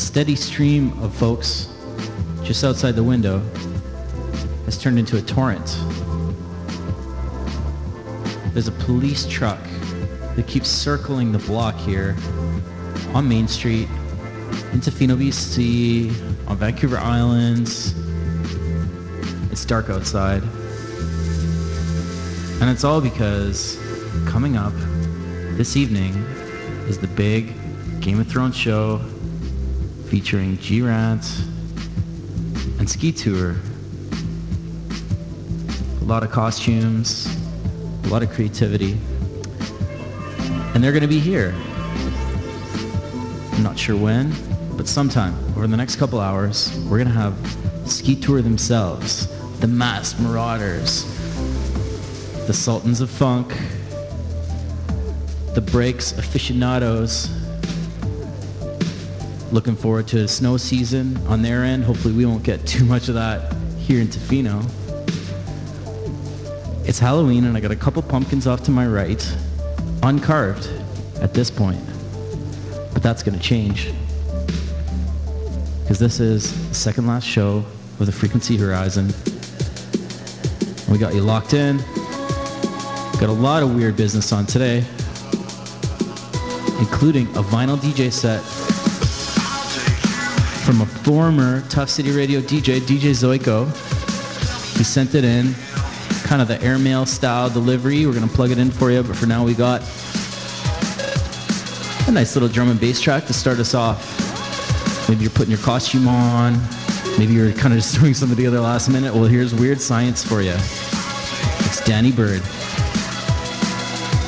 Steady stream of folks just outside the window has turned into a torrent. There's a police truck that keeps circling the block here on Main Street, in Tofino BC, on Vancouver Islands. It's dark outside. And it's all because coming up this evening is the big Game of Thrones show featuring G-Rant and Ski Tour. A lot of costumes, a lot of creativity. And they're going to be here. I'm not sure when, but sometime over the next couple hours, we're going to have Ski Tour themselves, the Masked Marauders, the Sultans of Funk, the Breaks aficionados. Looking forward to snow season on their end. Hopefully we won't get too much of that here in Tofino. It's Halloween and I got a couple pumpkins off to my right, uncarved at this point. But that's going to change. Because this is the second last show of the Frequency Horizon. We got you locked in. Got a lot of weird business on today, including a vinyl DJ set a former Tough City Radio DJ, DJ Zoiko. He sent it in, kind of the airmail style delivery. We're gonna plug it in for you, but for now we got a nice little drum and bass track to start us off. Maybe you're putting your costume on. Maybe you're kind of just doing some of the other last minute. Well, here's weird science for you. It's Danny Bird.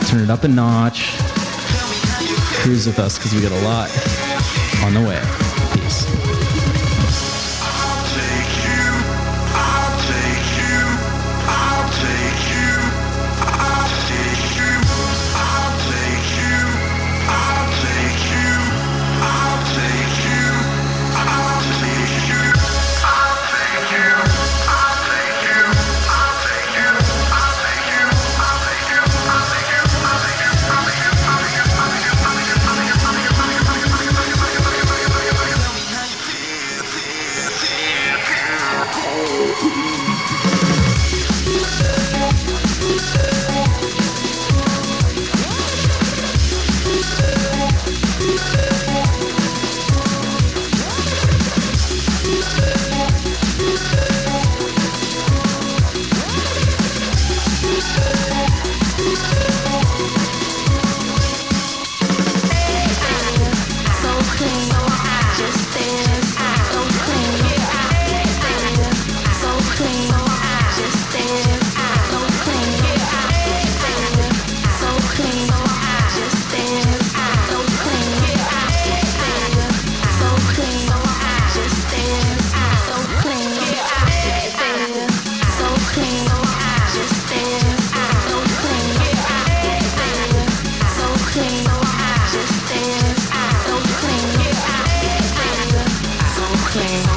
Turn it up a notch. Cruise with us because we got a lot on the way. Clean,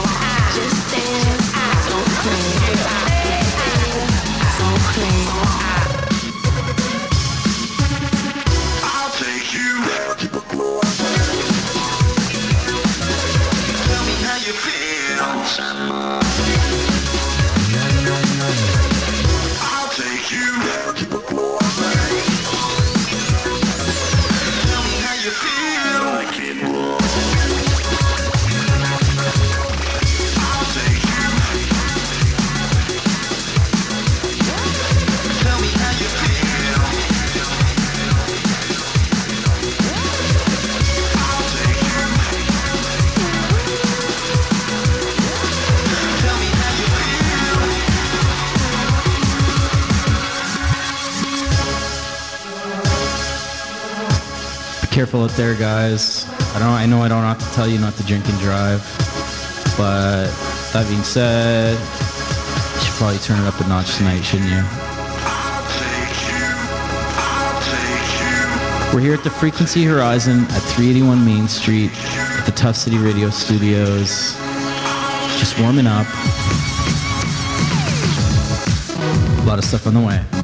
there, guys. I don't. I know I don't have to tell you not to drink and drive, but that being said, you should probably turn it up a notch tonight, shouldn't you? We're here at the Frequency Horizon at 381 Main Street at the Tough City Radio Studios. Just warming up. A lot of stuff on the way.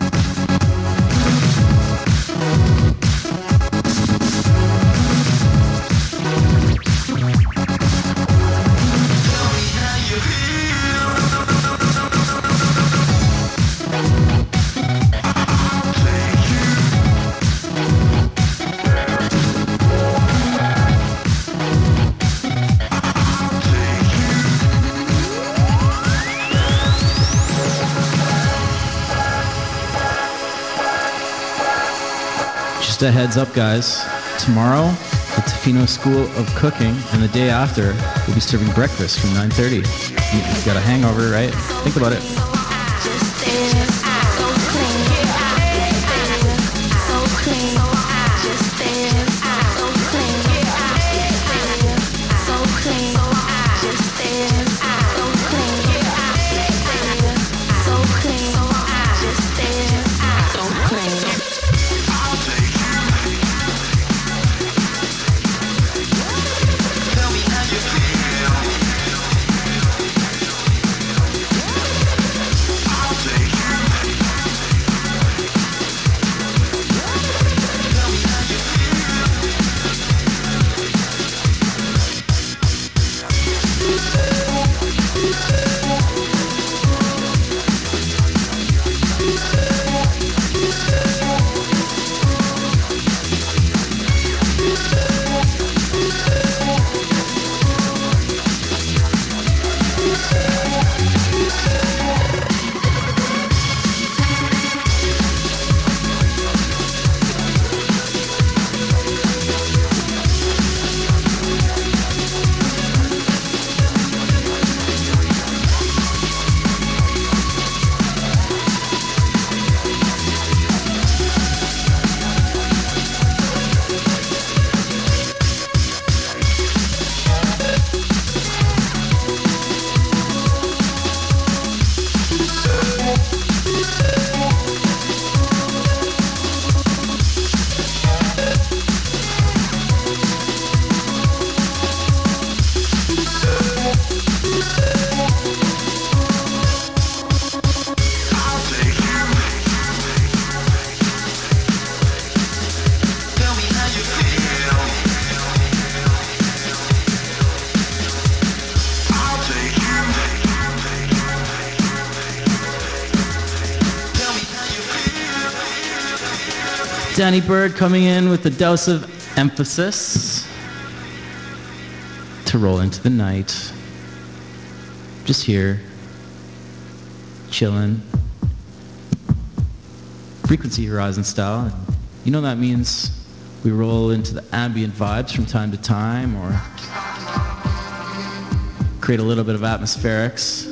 Just a heads up, guys. Tomorrow, the Tofino School of Cooking, and the day after, we'll be serving breakfast from 9:30. You've got a hangover, right? Think about it. Danny Bird coming in with a dose of emphasis to roll into the night. Just here, chilling, frequency horizon style. You know that means we roll into the ambient vibes from time to time or create a little bit of atmospherics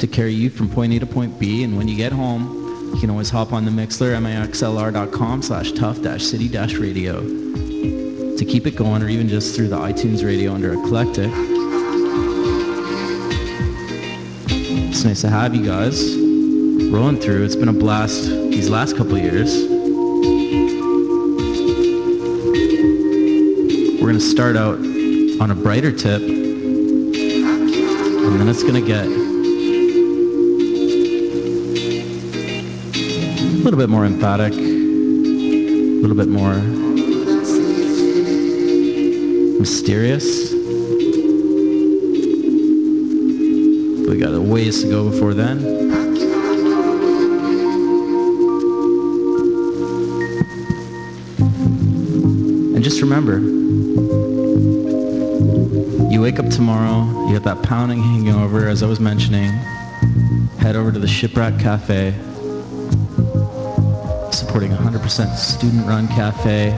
to carry you from point A to point B. And when you get home, you can always hop on the Mixlr, mixlr.com slash tough dash city dash radio to keep it going or even just through the iTunes radio under eclectic. It's nice to have you guys rolling through. It's been a blast these last couple years. We're going to start out on a brighter tip, and then it's going to get little bit more emphatic, a little bit more mysterious. We got a ways to go before then. And just remember, you wake up tomorrow, you got that pounding hangover, as I was mentioning. Head over to the Shipwreck Cafe, supporting 100% student-run cafe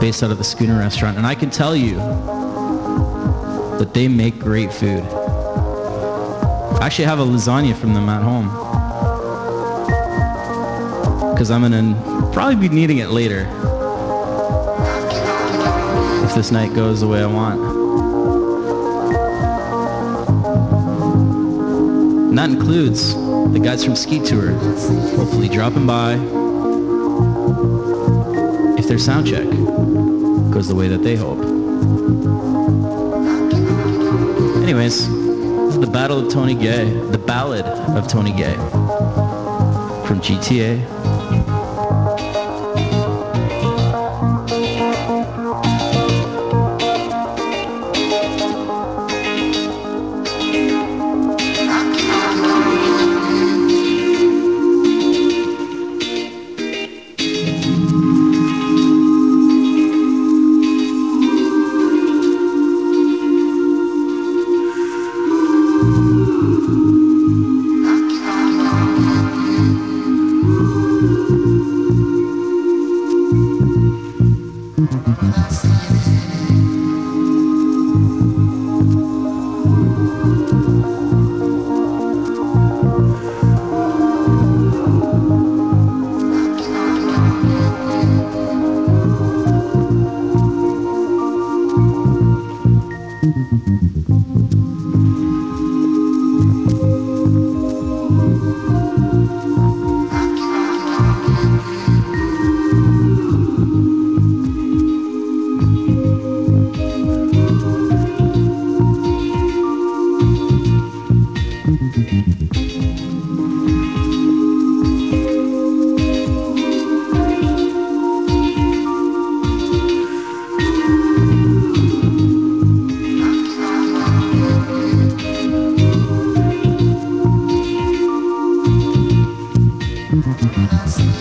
based out of the Schooner Restaurant. And I can tell you that they make great food. I actually have a lasagna from them at home. Because I'm going to probably be needing it later. If this night goes the way I want. And that includes the guys from Ski Tour, hopefully dropping by if their sound check goes the way that they hope. Anyways, the Battle of Tony Gay, the Ballad of Tony Gay from GTA.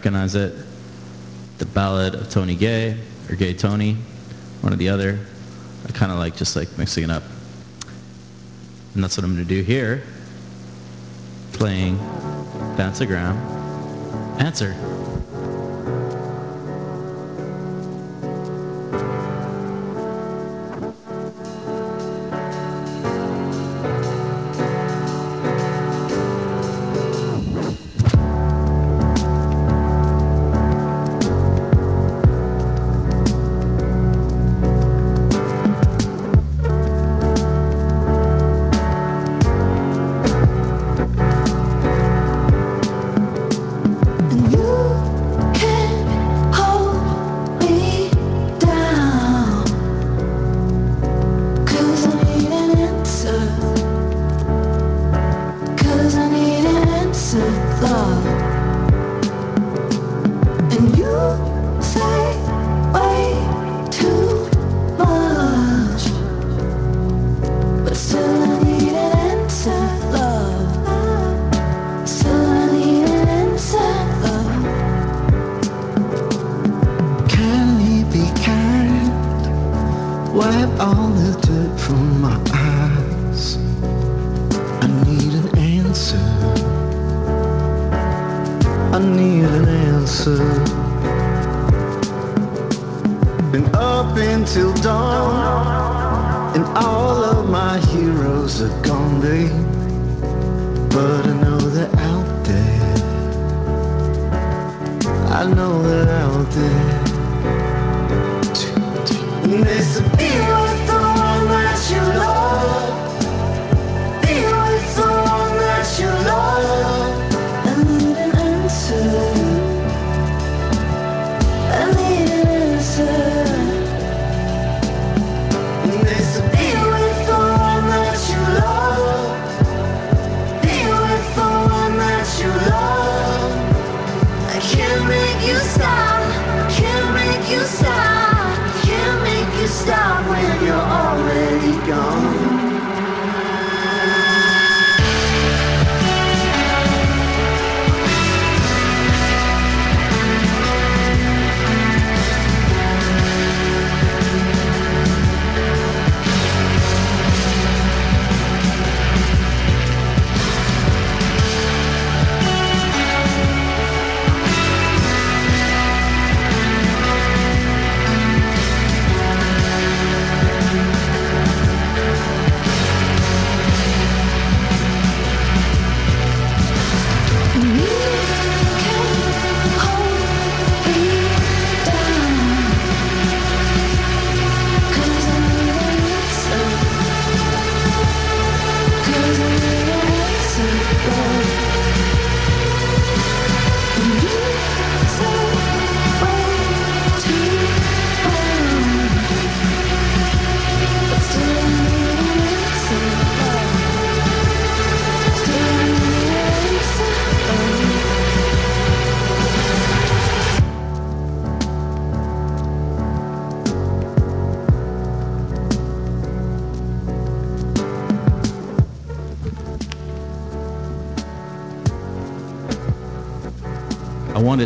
recognize it. The Ballad of Tony Gay or Gay Tony, one or the other. I kind of like just like mixing it up. And that's what I'm going to do here. Playing Dancegram. Answer.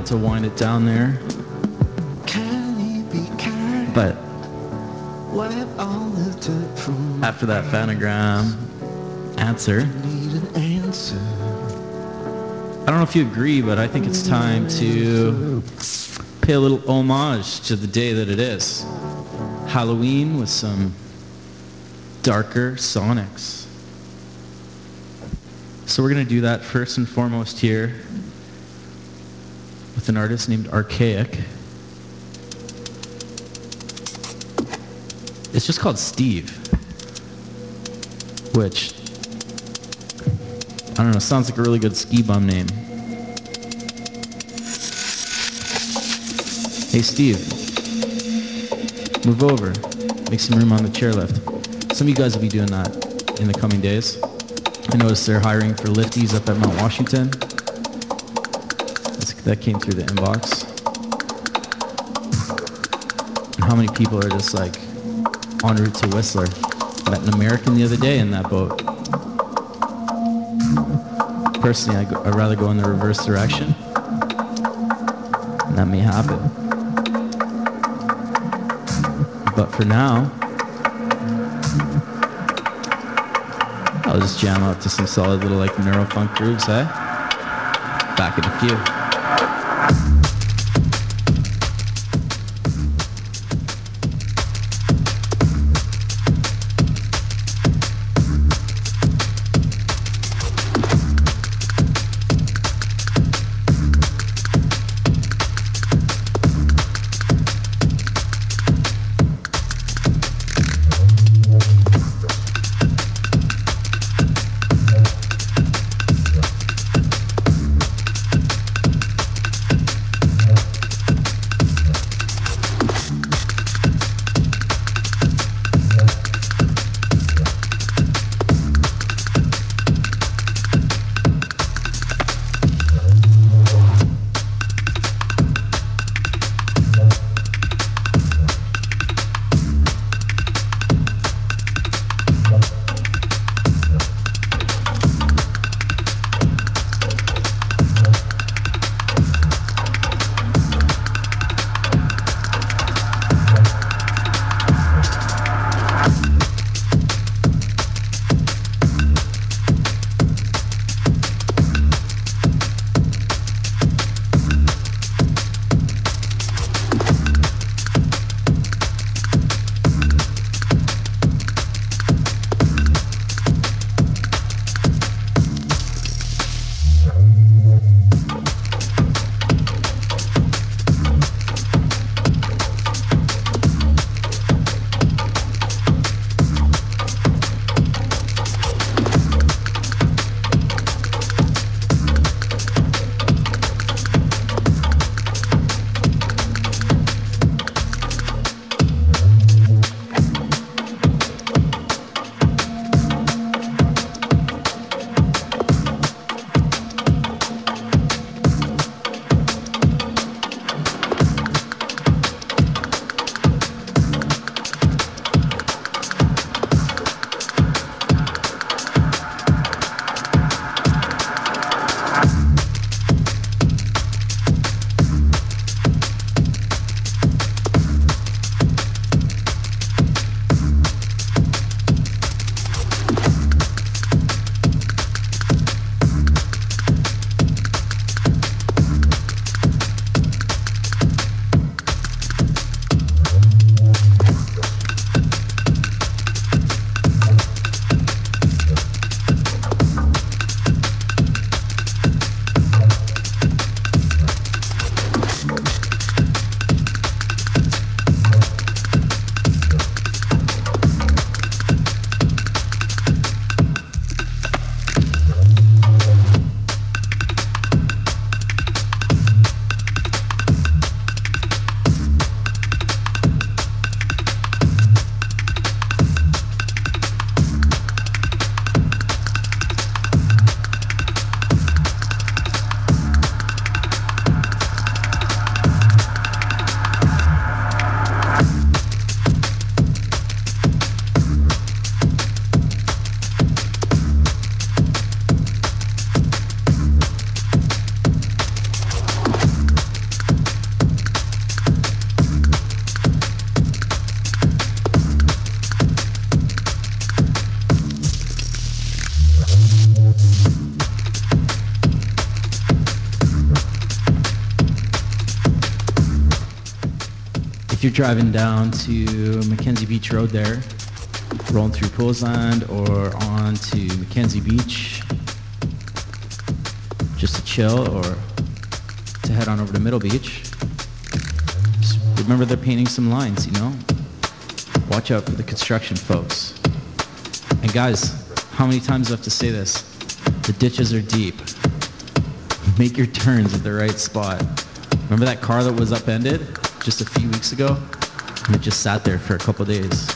To wind it down there, but after that need answer. I don't know if you agree, but I think it's time to pay a little homage to the day that it is. Halloween with some darker sonics. So we're going to do that first and foremost here with an artist named Archaic. It's just called Steve, which I don't know, sounds like a really good ski bum name. Hey Steve, move over. Make some room on the chairlift. Some of you guys will be doing that in the coming days. I noticed they're hiring for lifties up at Mount Washington. That came through the inbox. And how many people are just like en route to Whistler? Met an American the other day in that boat. Personally, I go, I'd rather go in the reverse direction. And that may happen. But for now, I'll just jam out to some solid little like neurofunk grooves, eh? Back in a few. Driving down to Mackenzie Beach Road there, rolling through Poolsland or on to Mackenzie Beach just to chill or to head on over to Middle Beach, just remember they're painting some lines, you know? Watch out for the construction folks. And guys, how many times do I have to say this? The ditches are deep. Make your turns at the right spot. Remember that car that was upended just a few weeks ago? And it just sat there for a couple days.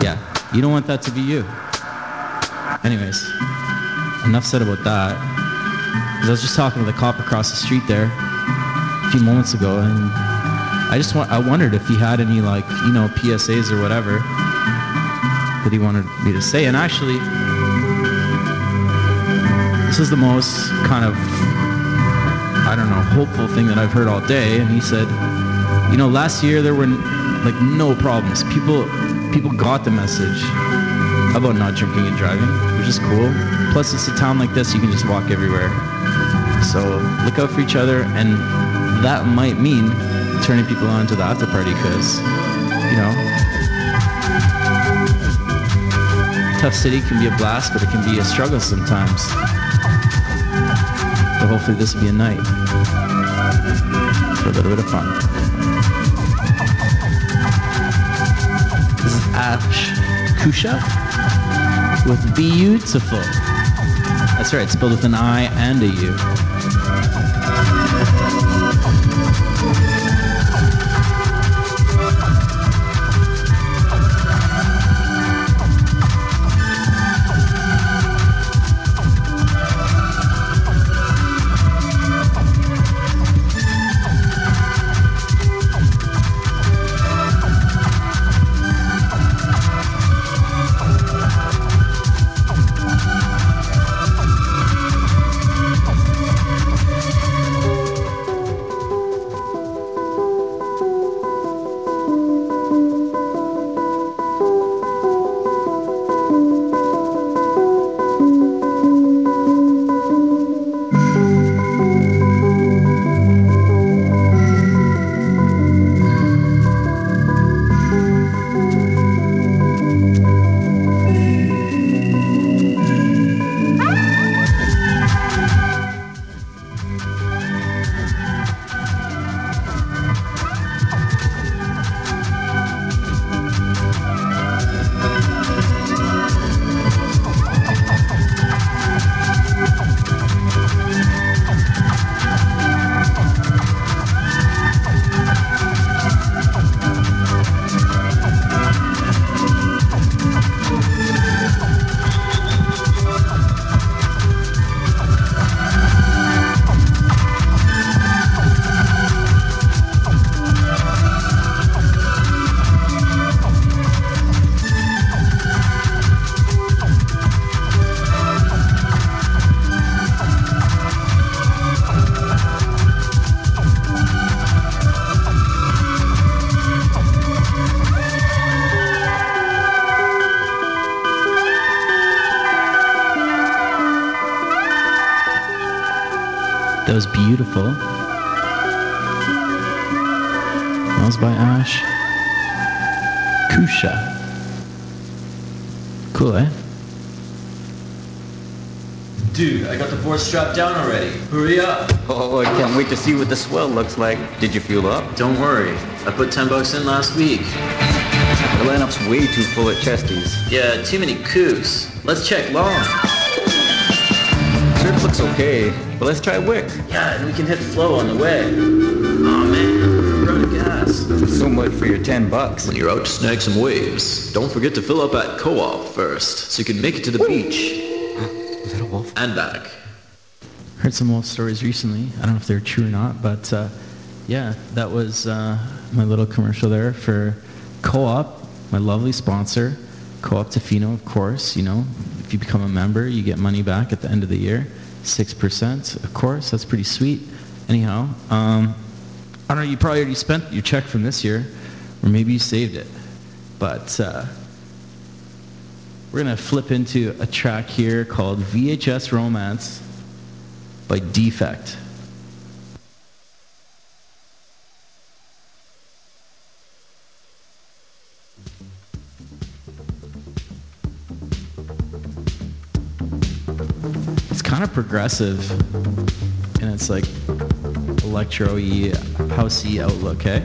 Yeah, you don't want that to be you. Anyways, enough said about that. I was just talking to the cop across the street there a few moments ago, and I just wa- I wondered if he had any like you know PSAs or whatever that he wanted me to say. And actually, this is the most kind of I don't know hopeful thing that I've heard all day. And he said, you know, last year there were like no problems. People people got the message about not drinking and driving, which is cool. Plus, it's a town like this, you can just walk everywhere. So look out for each other, and that might mean turning people on to the after party because, you know, tough city can be a blast, but it can be a struggle sometimes. Hopefully, this will be a night for a little bit of fun. This is Ash Kusha with beautiful. That's right, spelled with an I and a U. Dude, I got board strapped down already. Hurry up. Oh, I can't wait to see what the swell looks like. Did you fuel up? Don't worry. I put 10 bucks in last week. The lineup's way too full at Chesty's. Yeah, too many kooks. Let's check long. Surf looks okay, but let's try Wick. Yeah, and we can hit flow on the way. Oh man, we're out of gas. So much for your 10 bucks. When you're out to snag some waves, don't forget to fill up at Co-op first, so you can make it to the beach Was that a wolf? and back. Heard some wolf stories recently. I don't know if they're true or not, but uh, yeah, that was uh, my little commercial there for Co-op, my lovely sponsor. Co-op Tofino, of course. You know, if you become a member, you get money back at the end of the year, six percent. Of course, that's pretty sweet. Anyhow, um, I don't know. You probably already spent your check from this year, or maybe you saved it. But uh, we're gonna flip into a track here called VHS Romance by defect. It's kind of progressive, and it's like electro-y, housey outlook, eh?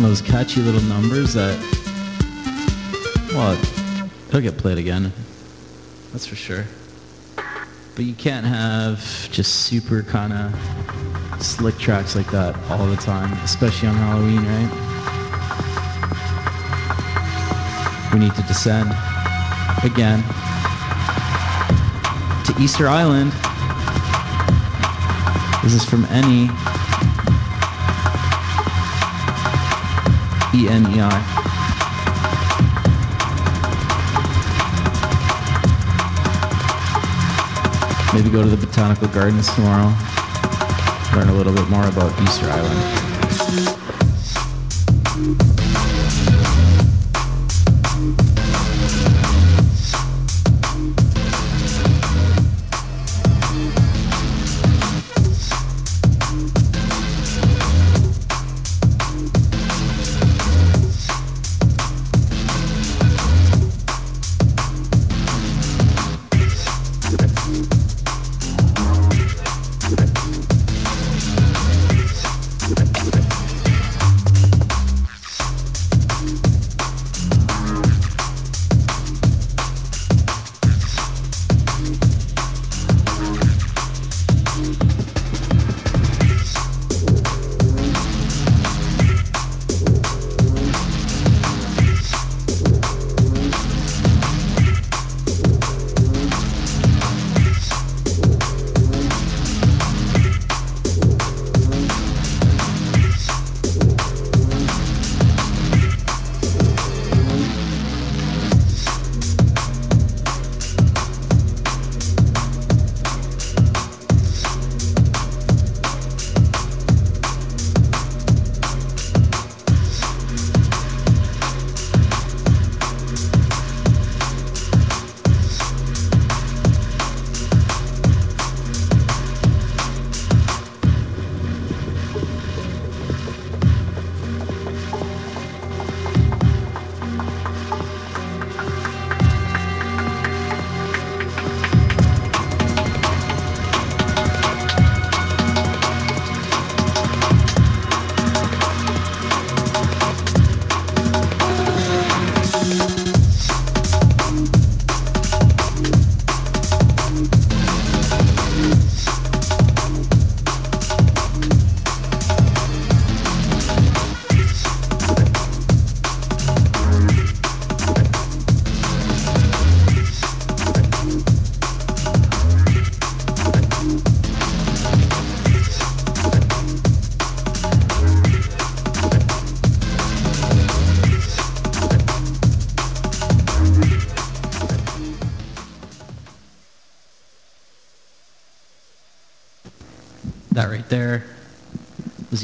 Of those catchy little numbers that, well, it'll get played again. That's for sure. But you can't have just super kind of slick tracks like that all the time, especially on Halloween, right? We need to descend again to Easter Island. This is from Any. E N E I. Maybe go to the botanical gardens tomorrow. Learn a little bit more about Easter Island.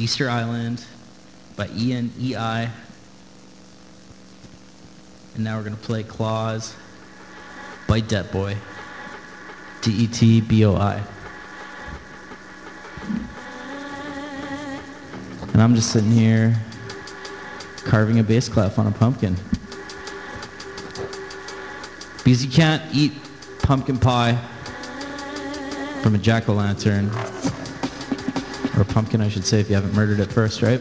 Easter Island by Ian E.I. And now we're going to play Claws by Detboi. D-E-T-B-O-I. And I'm just sitting here carving a bass clef on a pumpkin. Because you can't eat pumpkin pie from a jack-o'-lantern or pumpkin, I should say, if you haven't murdered it first, right?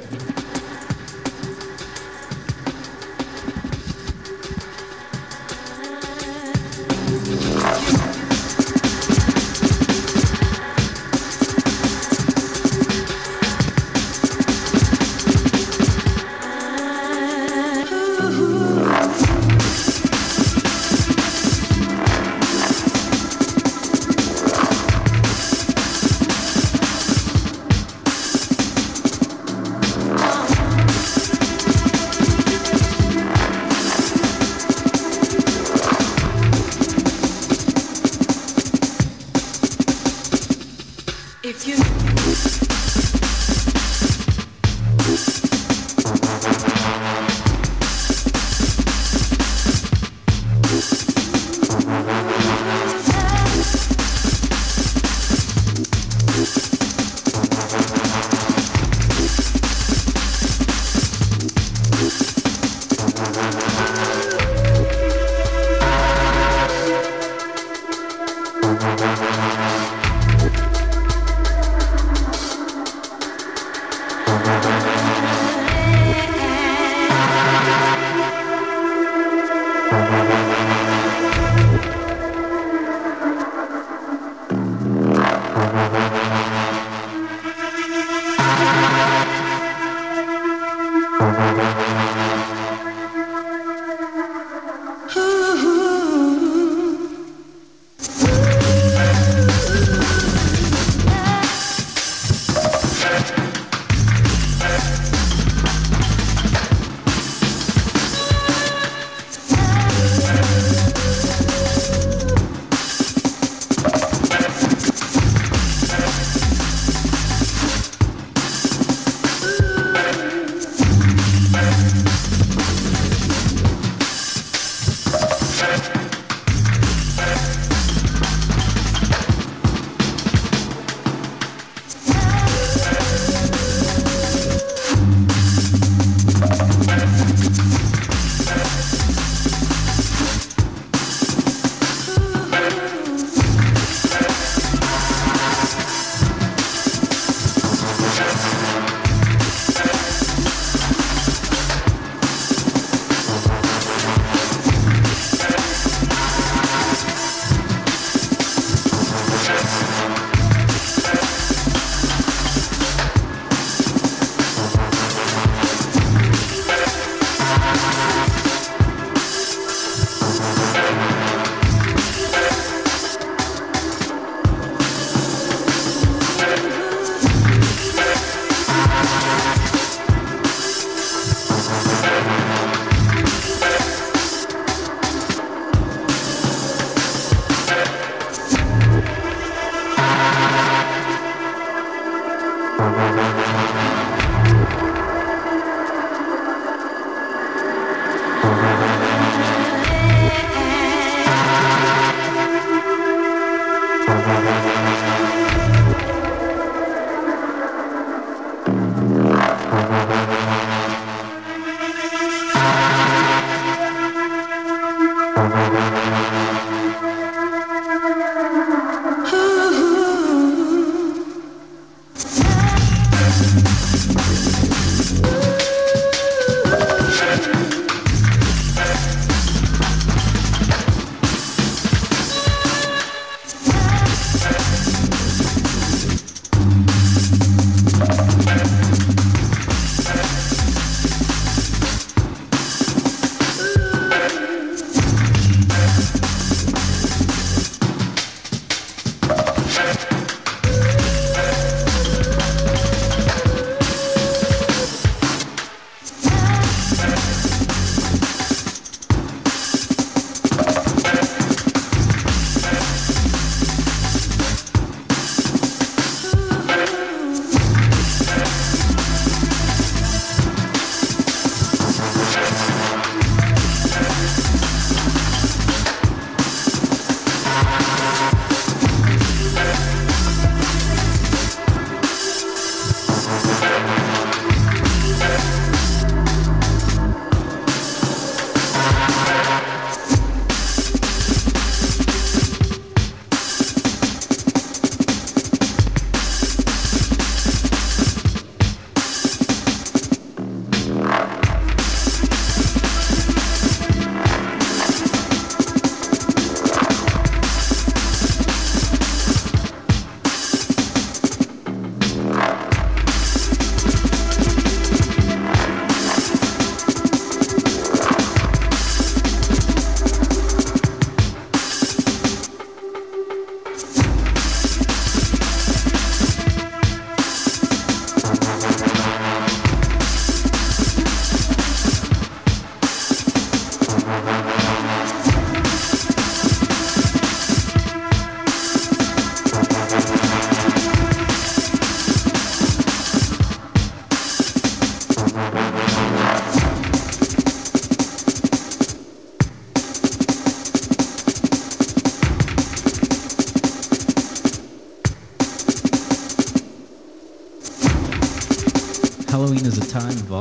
If you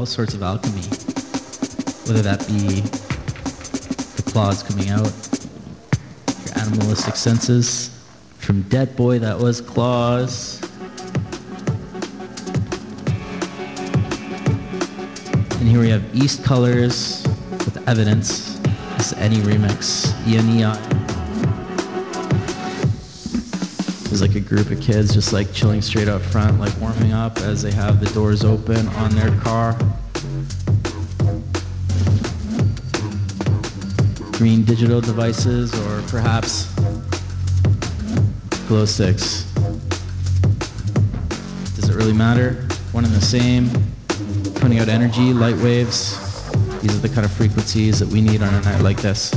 all sorts of alchemy, whether that be the claws coming out, your animalistic senses. From Dead Boy, that was claws. And here we have East Colors with Evidence. This is any remix. Ian Neon. There's like a group of kids just like chilling straight up front, like warming up as they have the doors open on their car. Green digital devices or perhaps glow sticks. Does it really matter? One and the same. Putting out energy, light waves. These are the kind of frequencies that we need on a night like this.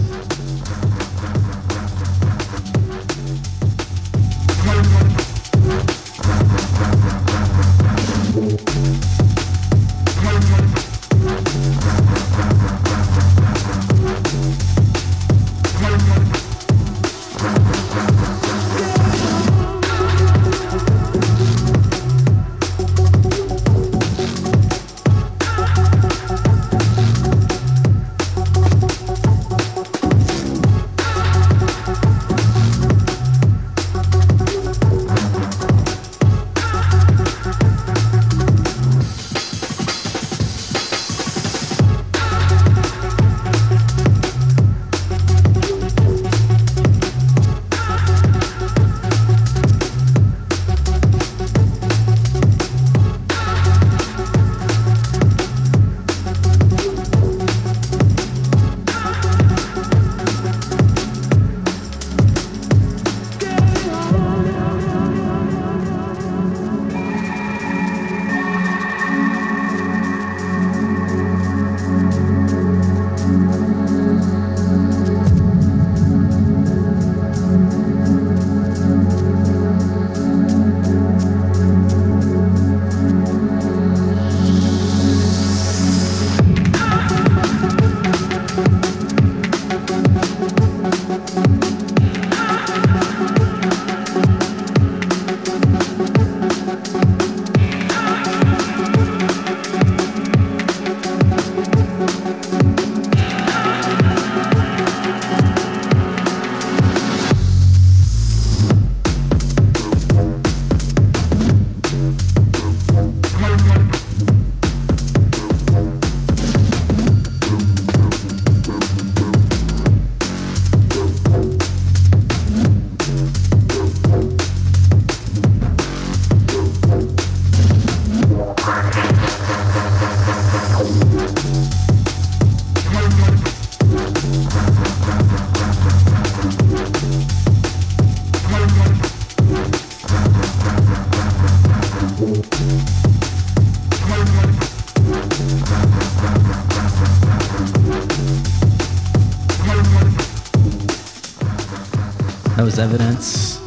Was Evidence.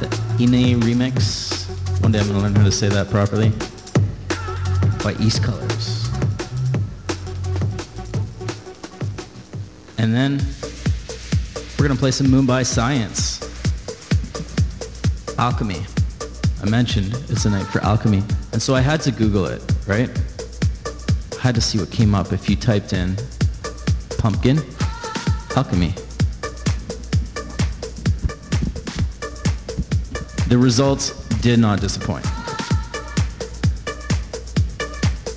The Ine remix. One day I'm gonna learn how to say that properly. By East Colors. And then we're gonna play some Mumbai Science. Alchemy. I mentioned it's a night for alchemy. And so I had to Google it, right? I had to see what came up if you typed in pumpkin, alchemy. The results did not disappoint.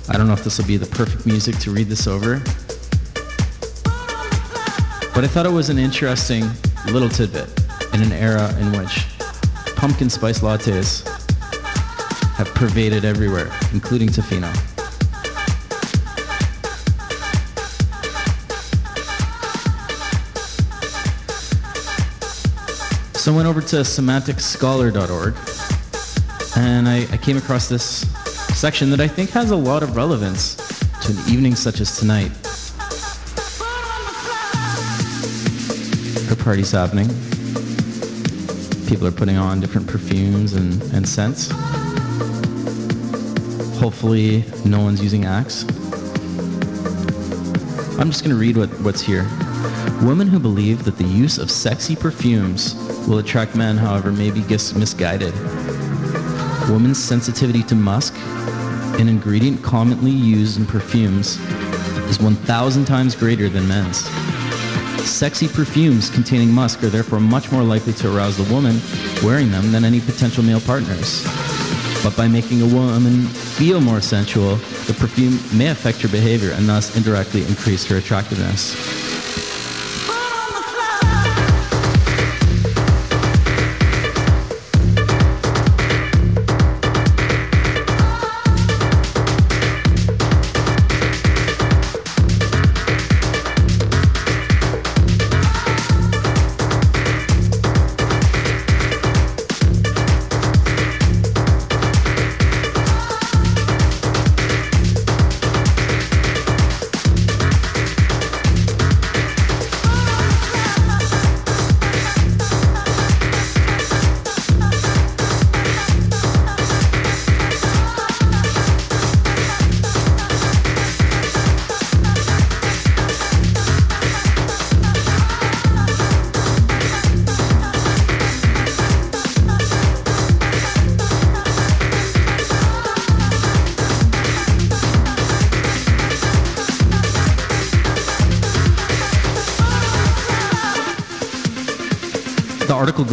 I don't know if this will be the perfect music to read this over, but I thought it was an interesting little tidbit in an era in which pumpkin spice lattes have pervaded everywhere, including Tofino. So I went over to semanticscholar.org and I, I came across this section that I think has a lot of relevance to an evening such as tonight. A party's happening. People are putting on different perfumes and, and scents. Hopefully, no one's using Axe. I'm just going to read what, what's here. Women who believe that the use of sexy perfumes will attract men, however, may be misguided. Women's sensitivity to musk, an ingredient commonly used in perfumes, is 1,000 times greater than men's. Sexy perfumes containing musk are therefore much more likely to arouse the woman wearing them than any potential male partners. But by making a woman feel more sensual, the perfume may affect her behavior and thus indirectly increase her attractiveness.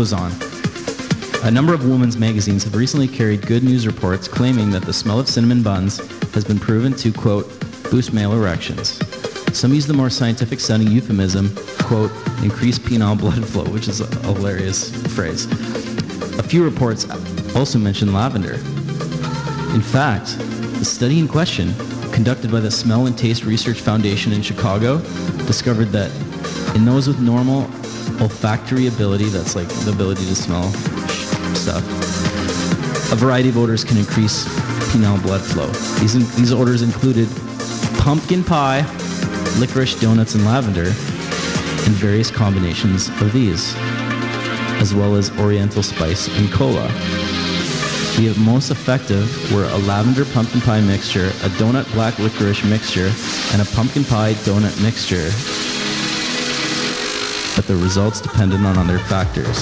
Goes on. A number of women's magazines have recently carried good news reports claiming that the smell of cinnamon buns has been proven to, quote, boost male erections. Some use the more scientific sounding euphemism, quote, increase penile blood flow, which is a hilarious phrase. A few reports also mention lavender. In fact, the study in question, conducted by the Smell and Taste Research Foundation in Chicago, discovered that in those with normal olfactory ability, that's like the ability to smell stuff, a variety of odors can increase penile blood flow. These, in, these odors included pumpkin pie, licorice, donuts, and lavender, and various combinations of these, as well as oriental spice and cola. The most effective were a lavender pumpkin pie mixture, a donut black licorice mixture, and a pumpkin pie donut mixture. The results depended on other factors,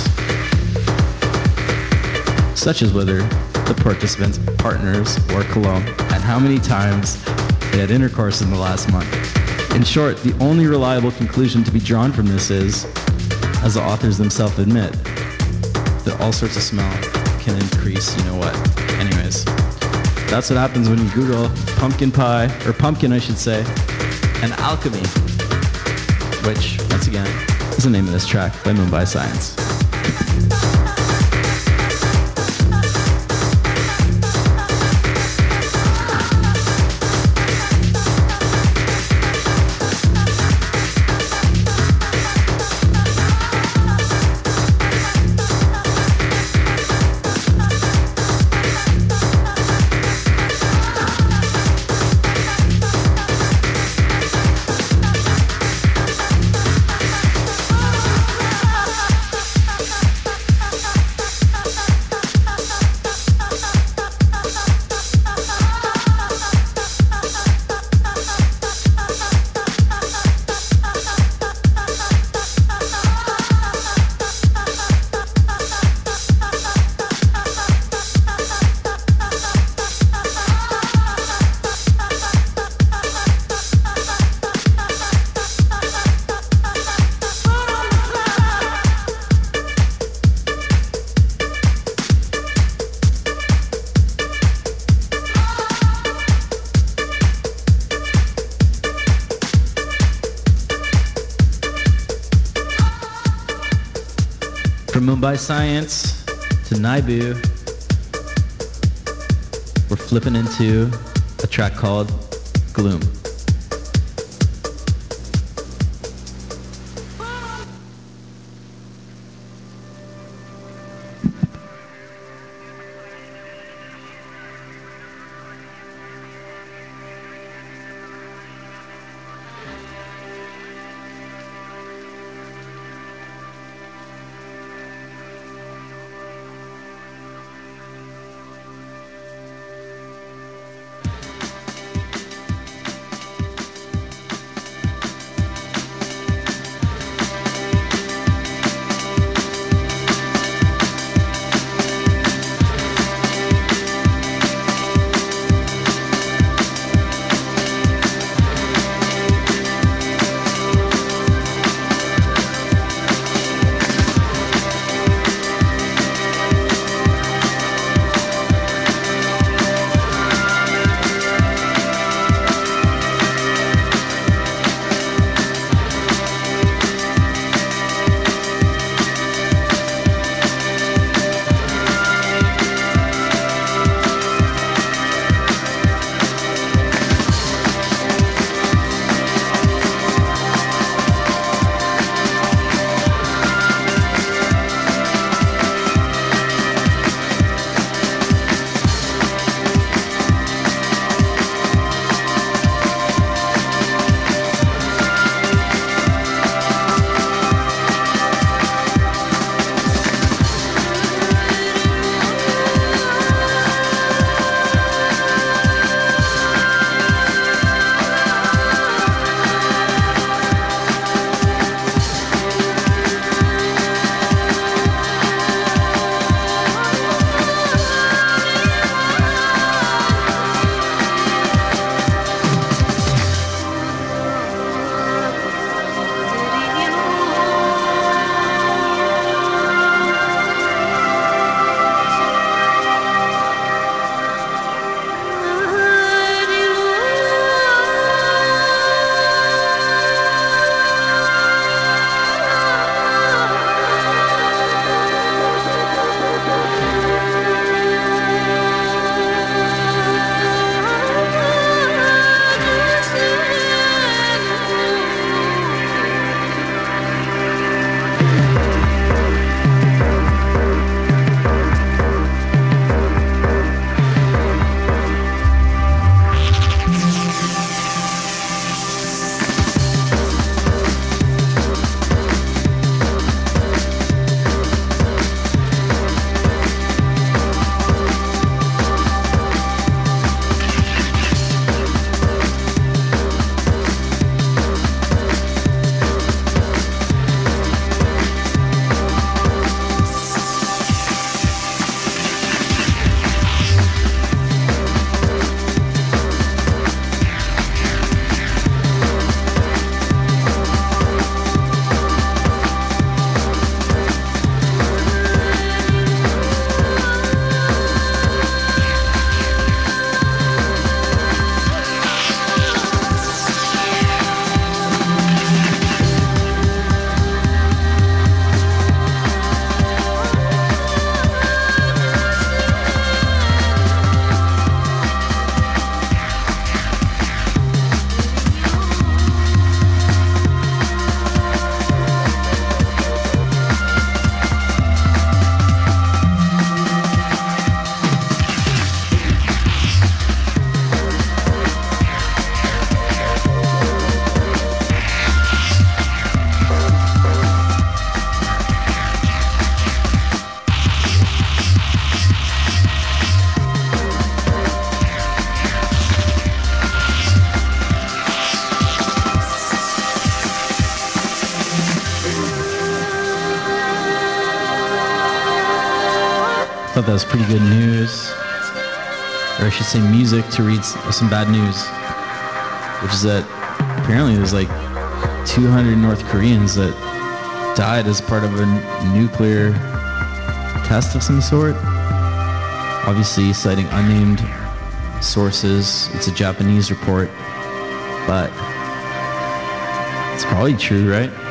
such as whether the participants' partners wore cologne and how many times they had intercourse in the last month. In short, the only reliable conclusion to be drawn from this is, as the authors themselves admit, that all sorts of smell can increase, you know what. Anyways, that's what happens when you Google pumpkin pie, or pumpkin, I should say, and alchemy, which, once again, is the name of this track by Mumbai Science. We're flipping into a track called Gloom. Was pretty good news, or I should say music to read some bad news, which is that apparently there's like 200 North Koreans that died as part of a nuclear test of some sort. Obviously, citing unnamed sources. It's a Japanese report, but it's probably true, right?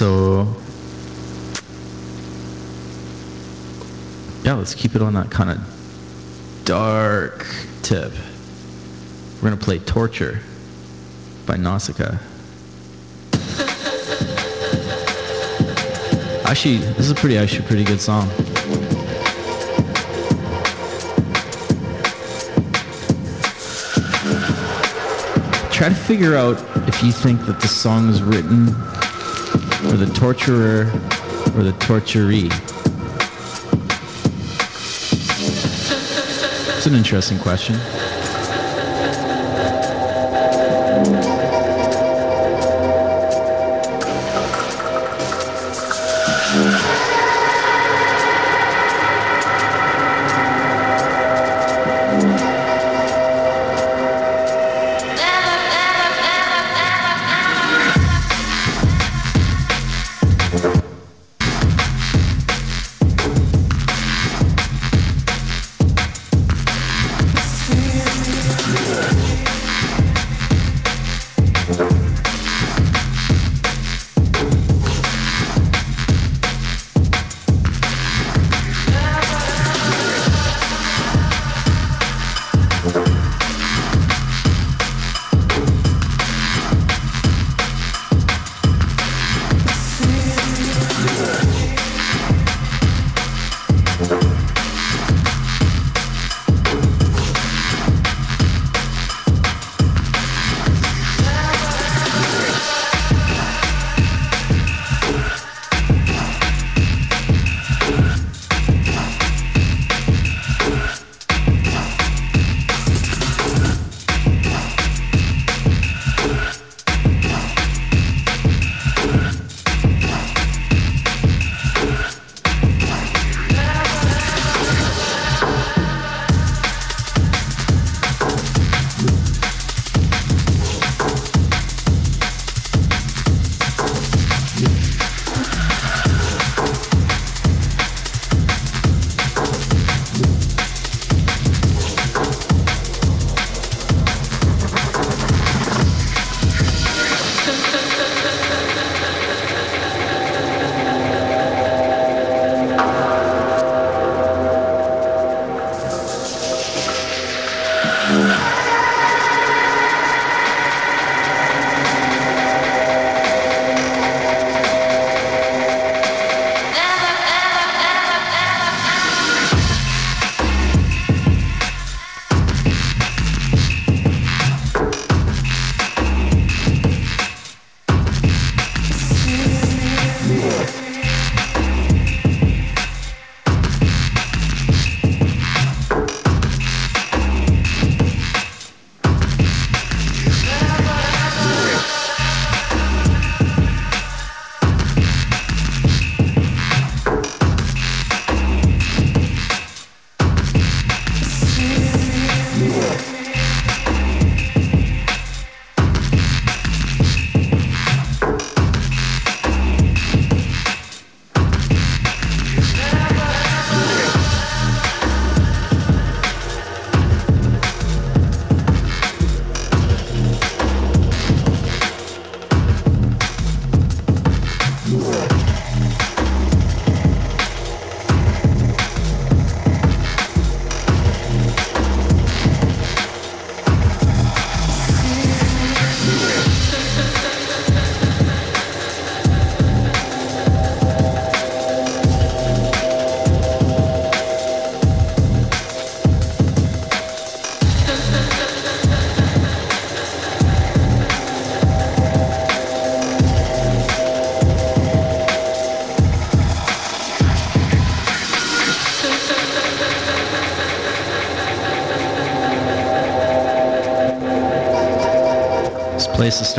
So, yeah, let's keep it on that kind of dark tip. We're going to play Torture by Nausicaa. Actually, this is a pretty, actually, pretty good song. Try to figure out if you think that the song was written for the torturer or the torturee. It's an interesting question.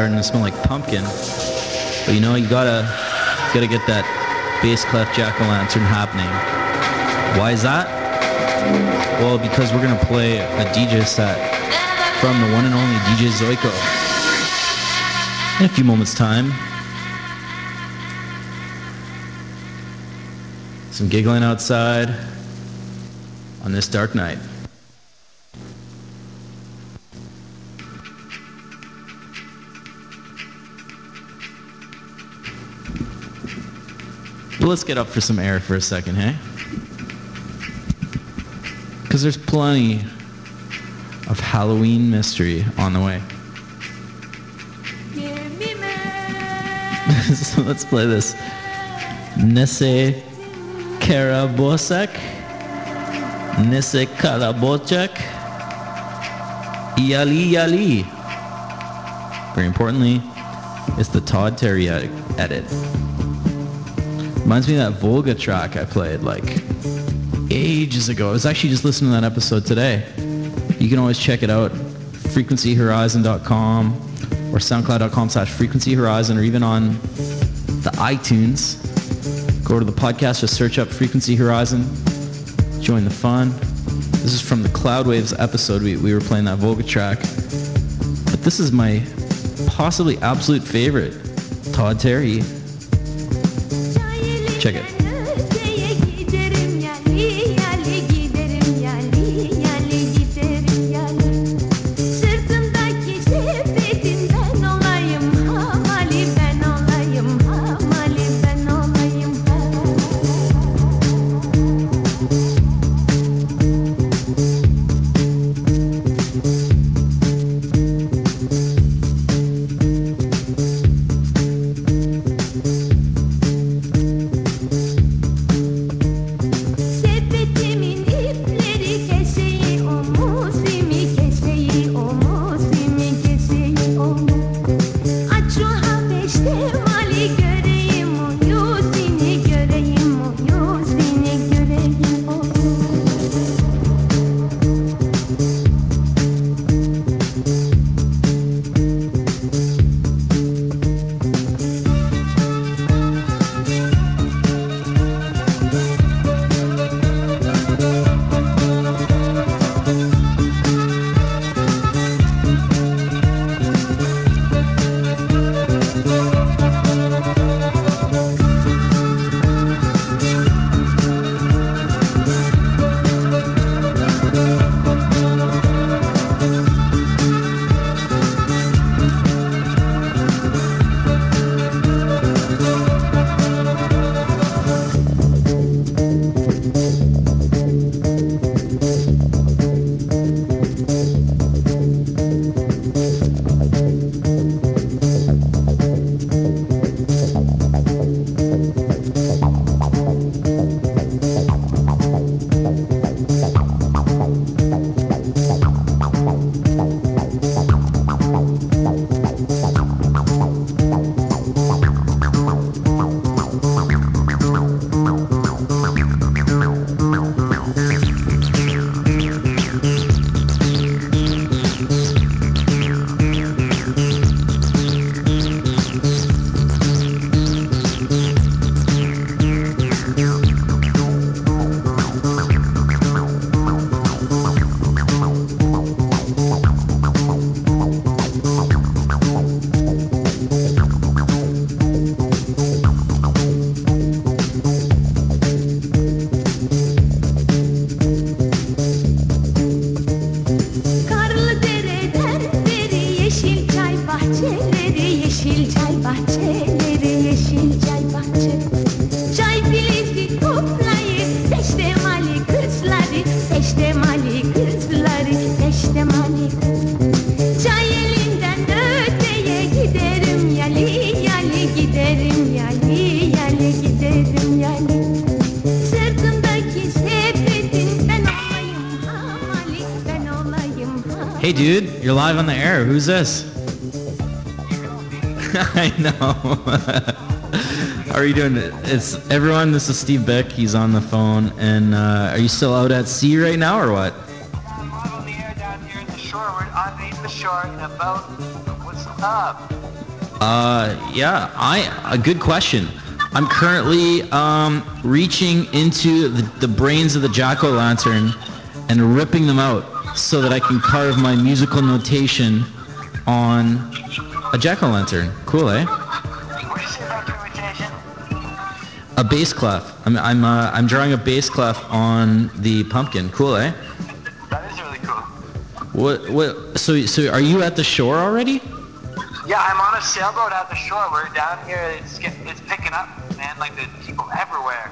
Starting to smell like pumpkin. But you know, you gotta gotta get that bass clef jack o' lantern happening. Why is that? Well, because we're gonna play a DJ set from the one and only DJ Zoiko in a few moments' time. Some giggling outside on this dark night. Let's get up for some air for a second, hey? Because there's plenty of Halloween mystery on the way. So let's play this. Nese Karabosek. Nese Karabocek. Yali Yali. Very importantly, it's the Todd Terry edit. Reminds me of that Volga track I played like ages ago. I was actually just listening to that episode today. You can always check it out. frequencyhorizon.com or soundcloud.com slash frequency horizon or even on the iTunes. Go to the podcast, just search up Frequency Horizon. Join the fun. This is from the Cloud Waves episode. We, we were playing that Volga track. But this is my possibly absolute favorite, Todd Terry. Check it. Dude, you're live on the air. Who's this? I know. How are you doing? It's everyone. This is Steve Beck. He's on the phone. And uh, are you still out at sea right now, or what? I'm live on the air down here in the shore. We're underneath the shore in a boat. What's up? Uh, yeah. I a good question. I'm currently um, reaching into the, the brains of the jack o' lantern and ripping them out so that I can carve my musical notation on a jack o' lantern. Cool, eh? What do you say about your invitation? A bass clef. I'm I'm uh, I'm drawing a bass clef on the pumpkin. Cool, eh? That is really cool. What what? So so are you at the shore already? Yeah, I'm on a sailboat at the shore. We're down here. It's get, it's picking up. man. Like there's people everywhere.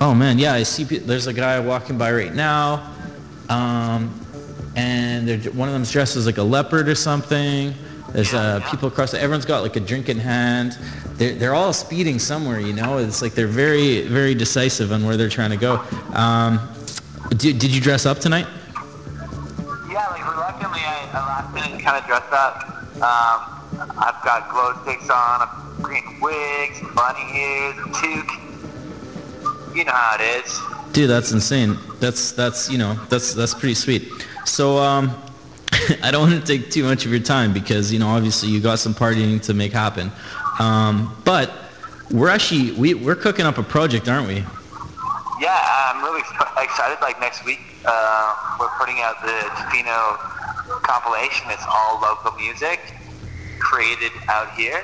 Oh man, yeah, I see. There's a guy walking by right now, um, one of them's dressed as like a leopard or something. There's uh, people across. Everyone's got like a drink in hand. They're they're all speeding somewhere. You know, it's like they're very very decisive on where they're trying to go. Um, did, did you dress up tonight? Yeah, like reluctantly, I, I last minute kind of dressed up. Um, I've got glow sticks on, a green wig, some bunny ears, a toque. You know how it is. Dude, that's insane. That's that's you know that's that's pretty sweet. So um, I don't want to take too much of your time because you know obviously you got some partying to make happen. Um, but we're actually we we're cooking up a project, aren't we? Yeah, I'm really excited. Like next week, uh, we're putting out the Tofino compilation. It's all local music created out here.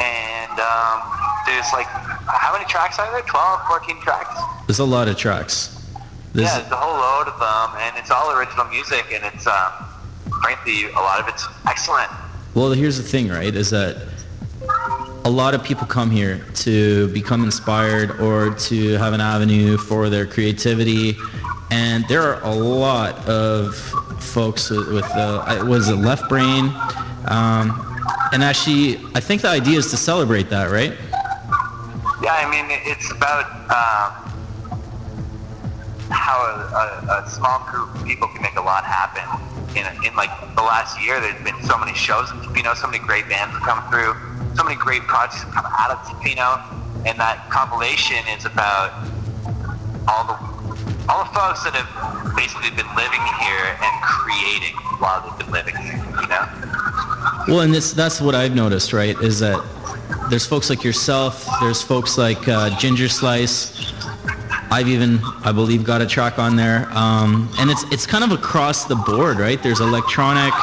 And um, there's like, how many tracks are there? 12, 14 tracks? There's a lot of tracks. There's, yeah, it's a whole load of them, and it's all original music, and it's, um, frankly, a lot of it's excellent. Well, here's the thing, right? Is that a lot of people come here to become inspired or to have an avenue for their creativity, and there are a lot of folks with, with uh, was it Left Brain, um, and actually, I think the idea is to celebrate that, right? Yeah, I mean, it's about um, how a, a, a small group of people can make a lot happen. In, in like the last year, there's been so many shows in Tofino, so many great bands have come through, so many great projects have come out of Tofino, and that compilation is about all the all the folks that have basically been living here and creating while they've been living here. You know. Well, and this that's what I've noticed, right? Is that there's folks like yourself, there's folks like uh, Ginger Slice. I've even, I believe, got a track on there, um, and it's it's kind of across the board, right? There's electronic,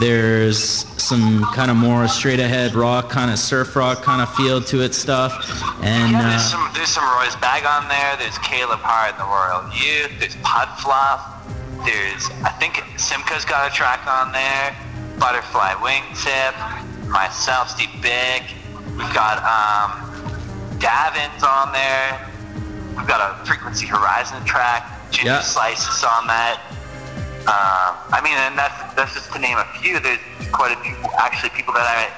there's some kind of more straight ahead rock, kind of surf rock kind of feel to it stuff, and Yeah, uh, there's some there's some Roy's Bag on there. There's Caleb Hart and the Royal Youth. There's Pudfluff, There's I think Simca's got a track on there. Butterfly Wingtip. Myself, Steve Big. We've got um, Davin's on there. We've got a Frequency Horizon track. Ginger Yeah. Slice is on that. Um, I mean, and that's that's just to name a few. There's quite a few actually people that I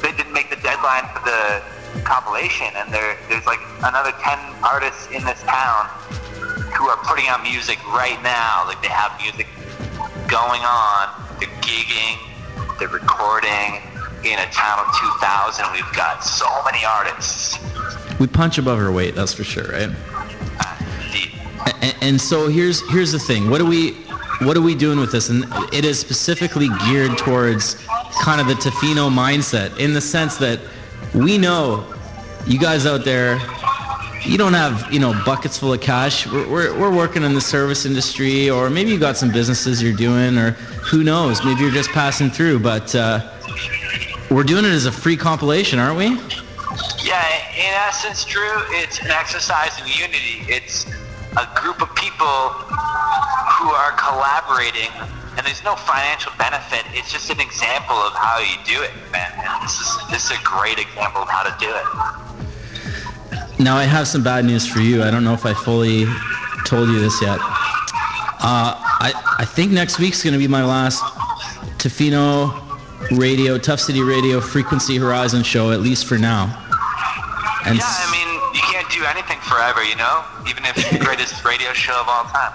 they didn't make the deadline for the compilation, and there there's like another ten artists in this town who are putting out music right now. Like they have music going on. They're gigging. They're recording. In a town of 2,000, we've got so many artists. we punch above our weight, that's for sure, right? And, and so here's here's the thing what are we what are we doing with this and it is specifically geared towards kind of the tofino mindset in the sense that we know you guys out there you don't have you know buckets full of cash we're, we're, we're working in the service industry or maybe you've got some businesses you're doing or who knows maybe you're just passing through but uh, we're doing it as a free compilation aren't we Yeah, in essence, true. It's an exercise in unity. It's a group of people who are collaborating, and there's no financial benefit. It's just an example of how you do it, man. And this is this is a great example of how to do it. Now I have some bad news for you. I don't know if I fully told you this yet. Uh, I I think next week's going to be my last Tofino Radio, Tough City Radio Frequency Horizon show, at least for now. And Yeah, I mean, can't do anything forever, you know. Even if it's the greatest radio show of all time.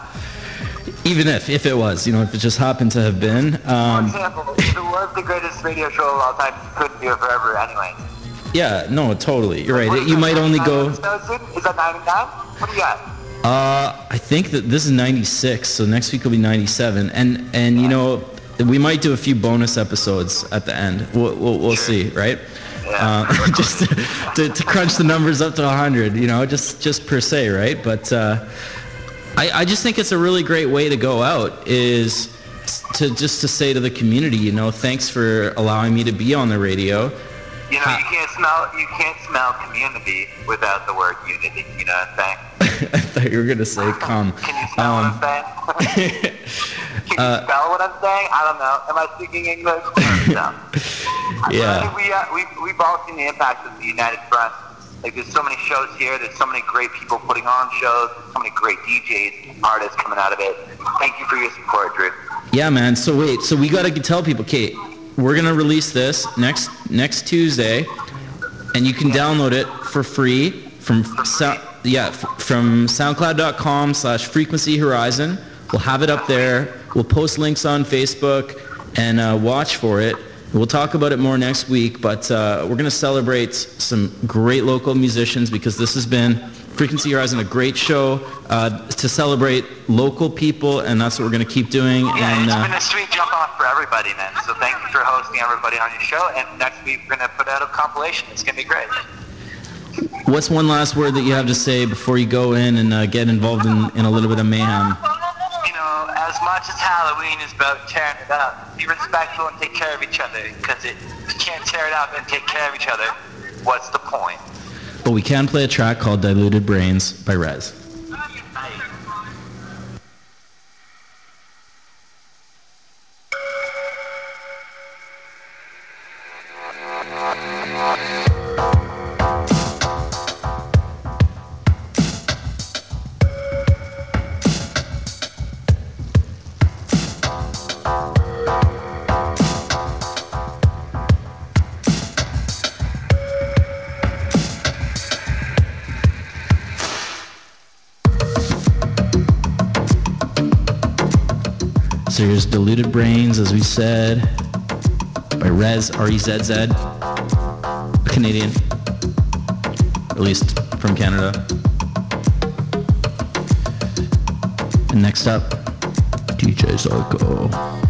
even if if it was, you know, if it just happened to have been, For um, example, if it was the greatest radio show of all time, you couldn't do it forever anyway. yeah, no, totally, you're right. You might only go. Is that 99? What do you got? Uh, I think that this is 96, so next week will be 97, and and you know we might do a few bonus episodes at the end. We'll we'll, we'll see, right? Uh, just to, to, to crunch the numbers up to 100, you know, just just per se, right? But uh, I I just think it's a really great way to go out is to just to say to the community, you know, thanks for allowing me to be on the radio. You know, you can't smell you can't smell community without the word unity. You know what I'm saying? I thought you were gonna say come. Can you smell Um, what I'm saying? Can uh, you spell what I'm saying? I don't know. Am I speaking English? no. Yeah. We, uh, we, we've all seen the impact of the United Front Like there's so many shows here. There's so many great people putting on shows. There's so many great DJs, artists coming out of it. Thank you for your support, Drew. Yeah, man. So wait, so we gotta tell people, Kate, we're gonna release this next next Tuesday, and you can download it for free from yeah from SoundCloud.com slash Frequency Horizon. We'll have it up there. We'll post links on Facebook and uh, watch for it. We'll talk about it more next week, but uh, we're gonna celebrate some great local musicians because this has been Frequency Horizon, a great show uh, to celebrate local people, and that's what we're gonna keep doing. Yeah, and it's uh, been a sweet jump off for everybody, man. So thank you for hosting everybody on your show. And next week we're gonna put out a compilation. It's gonna be great. What's one last word that you have to say before you go in and uh, get involved in, in a little bit of mayhem? You know, as much as Halloween is about tearing it up, be respectful and take care of each other. Because if you can't tear it up and take care of each other, what's the point? But we can play a track called Diluted Brains by Rezz. Brains, as we said, by Rezz, R-E-Z-Z, a Canadian, at least from Canada. And next up, DJ Zarko.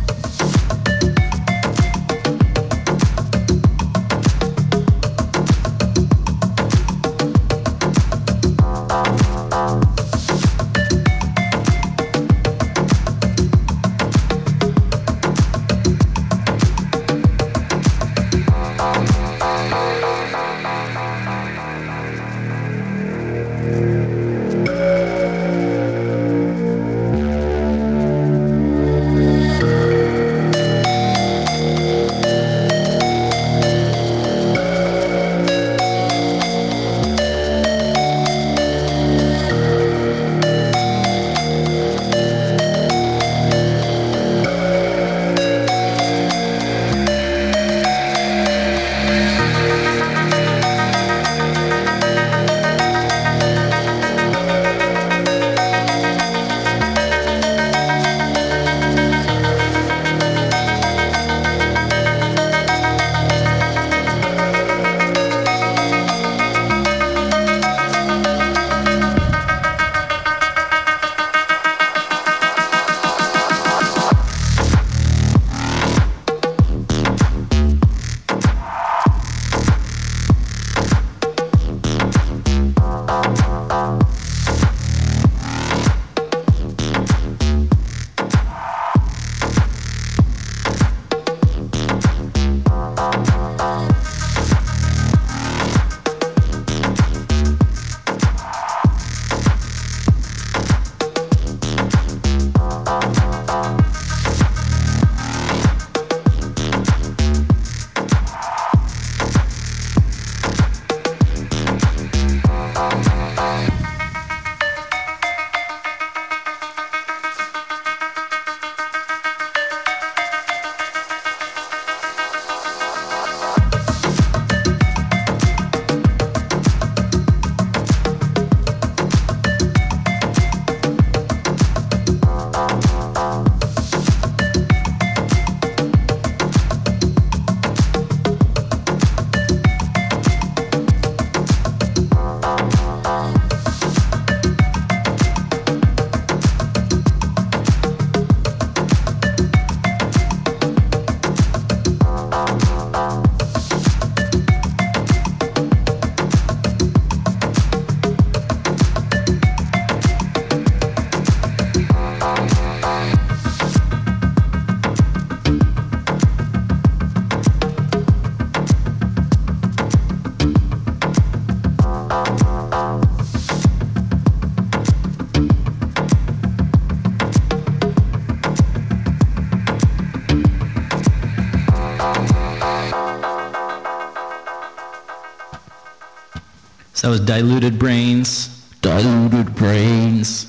Was Diluted Brains. Diluted Brains.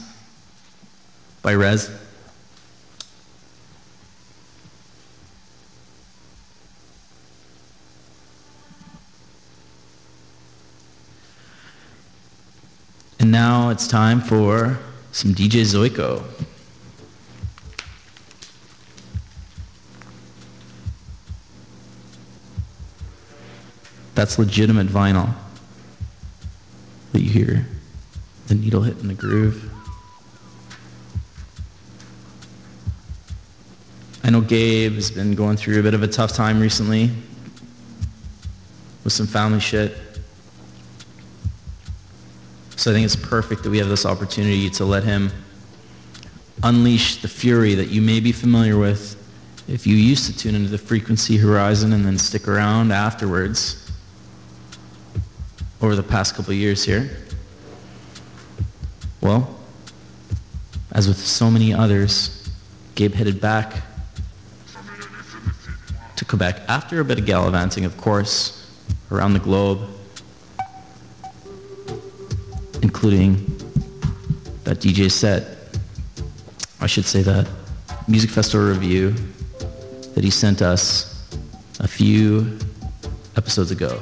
By Rezz. And now it's time for some DJ Zoico. That's legitimate vinyl that you hear the needle hitting the groove. I know Gabe has been going through a bit of a tough time recently with some family shit. So I think it's perfect that we have this opportunity to let him unleash the fury that you may be familiar with if you used to tune into the frequency horizon and then stick around afterwards over the past couple years here. Well, as with so many others, Gabe headed back to Quebec after a bit of gallivanting, of course, around the globe, including that DJ set. I should say that music festival review that he sent us a few episodes ago.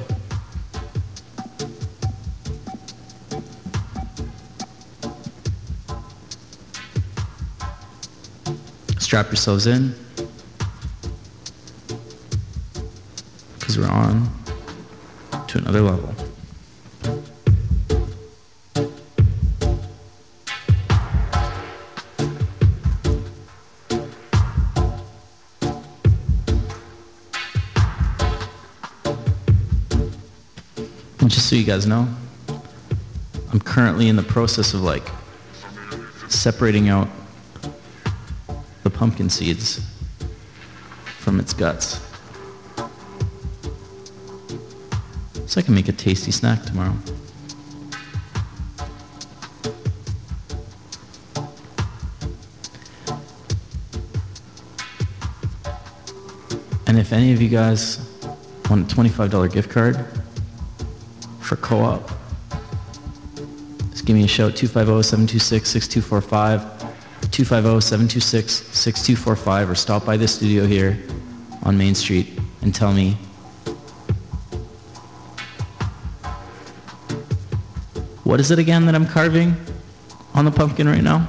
Strap yourselves in. Because we're on to another level. And just so you guys know, I'm currently in the process of like separating out pumpkin seeds from its guts. So I can make a tasty snack tomorrow. And if any of you guys want a $25 gift card for co-op, just give me a shout, 250-726-6245. 250-726-6245 or stop by the studio here on Main Street and tell me what is it again that I'm carving on the pumpkin right now?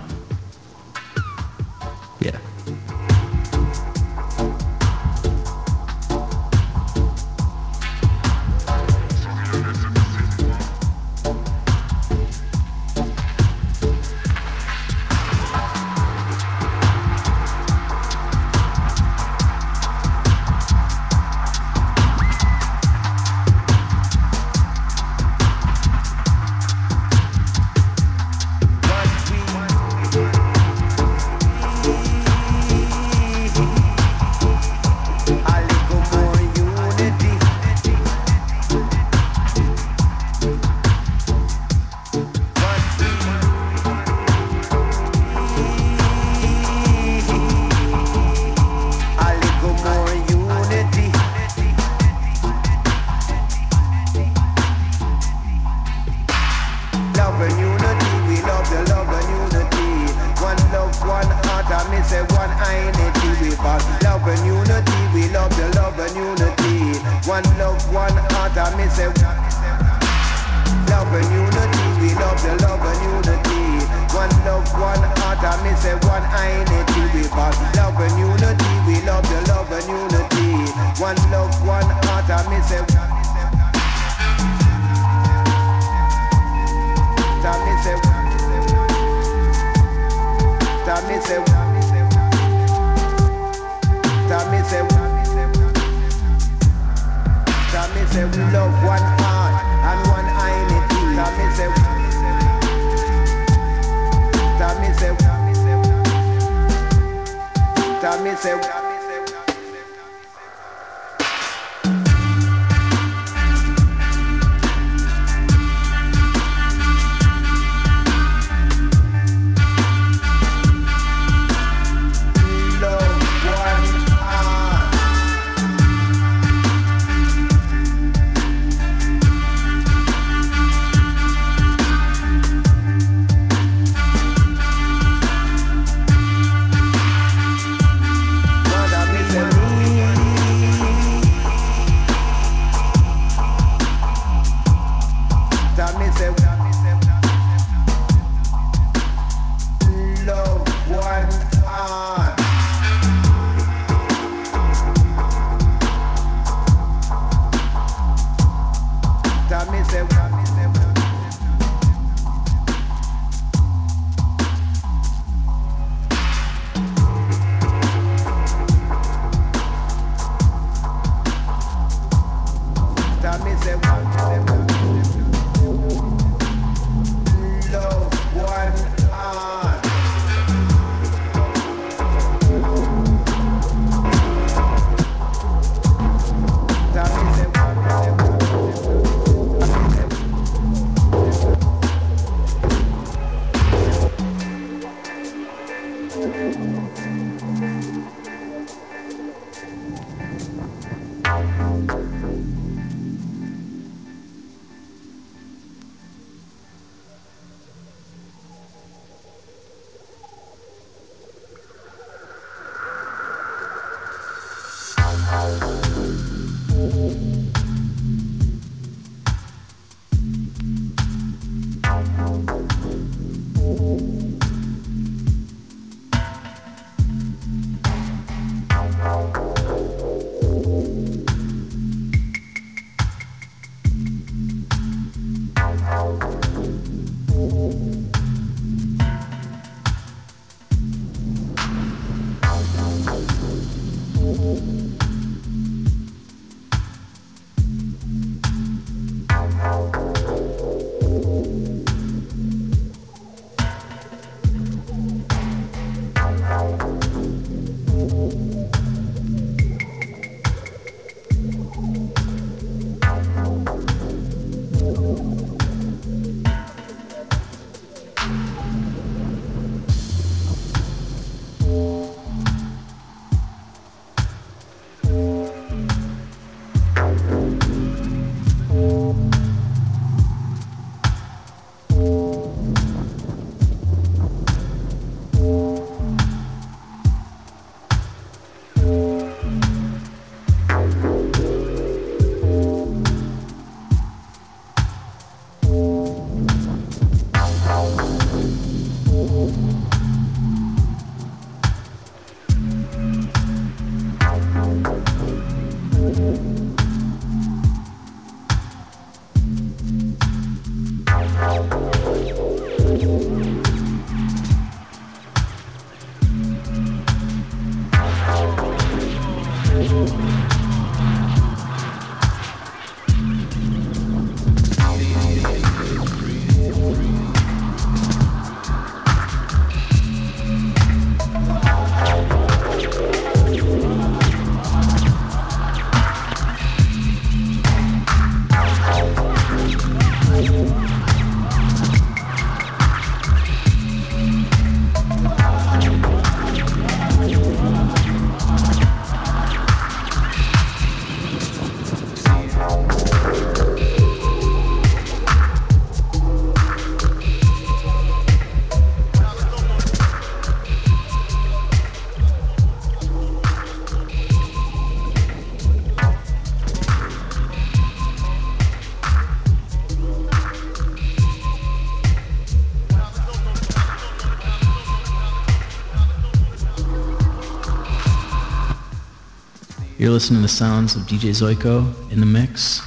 Listening to the sounds of DJ Zoiko in the mix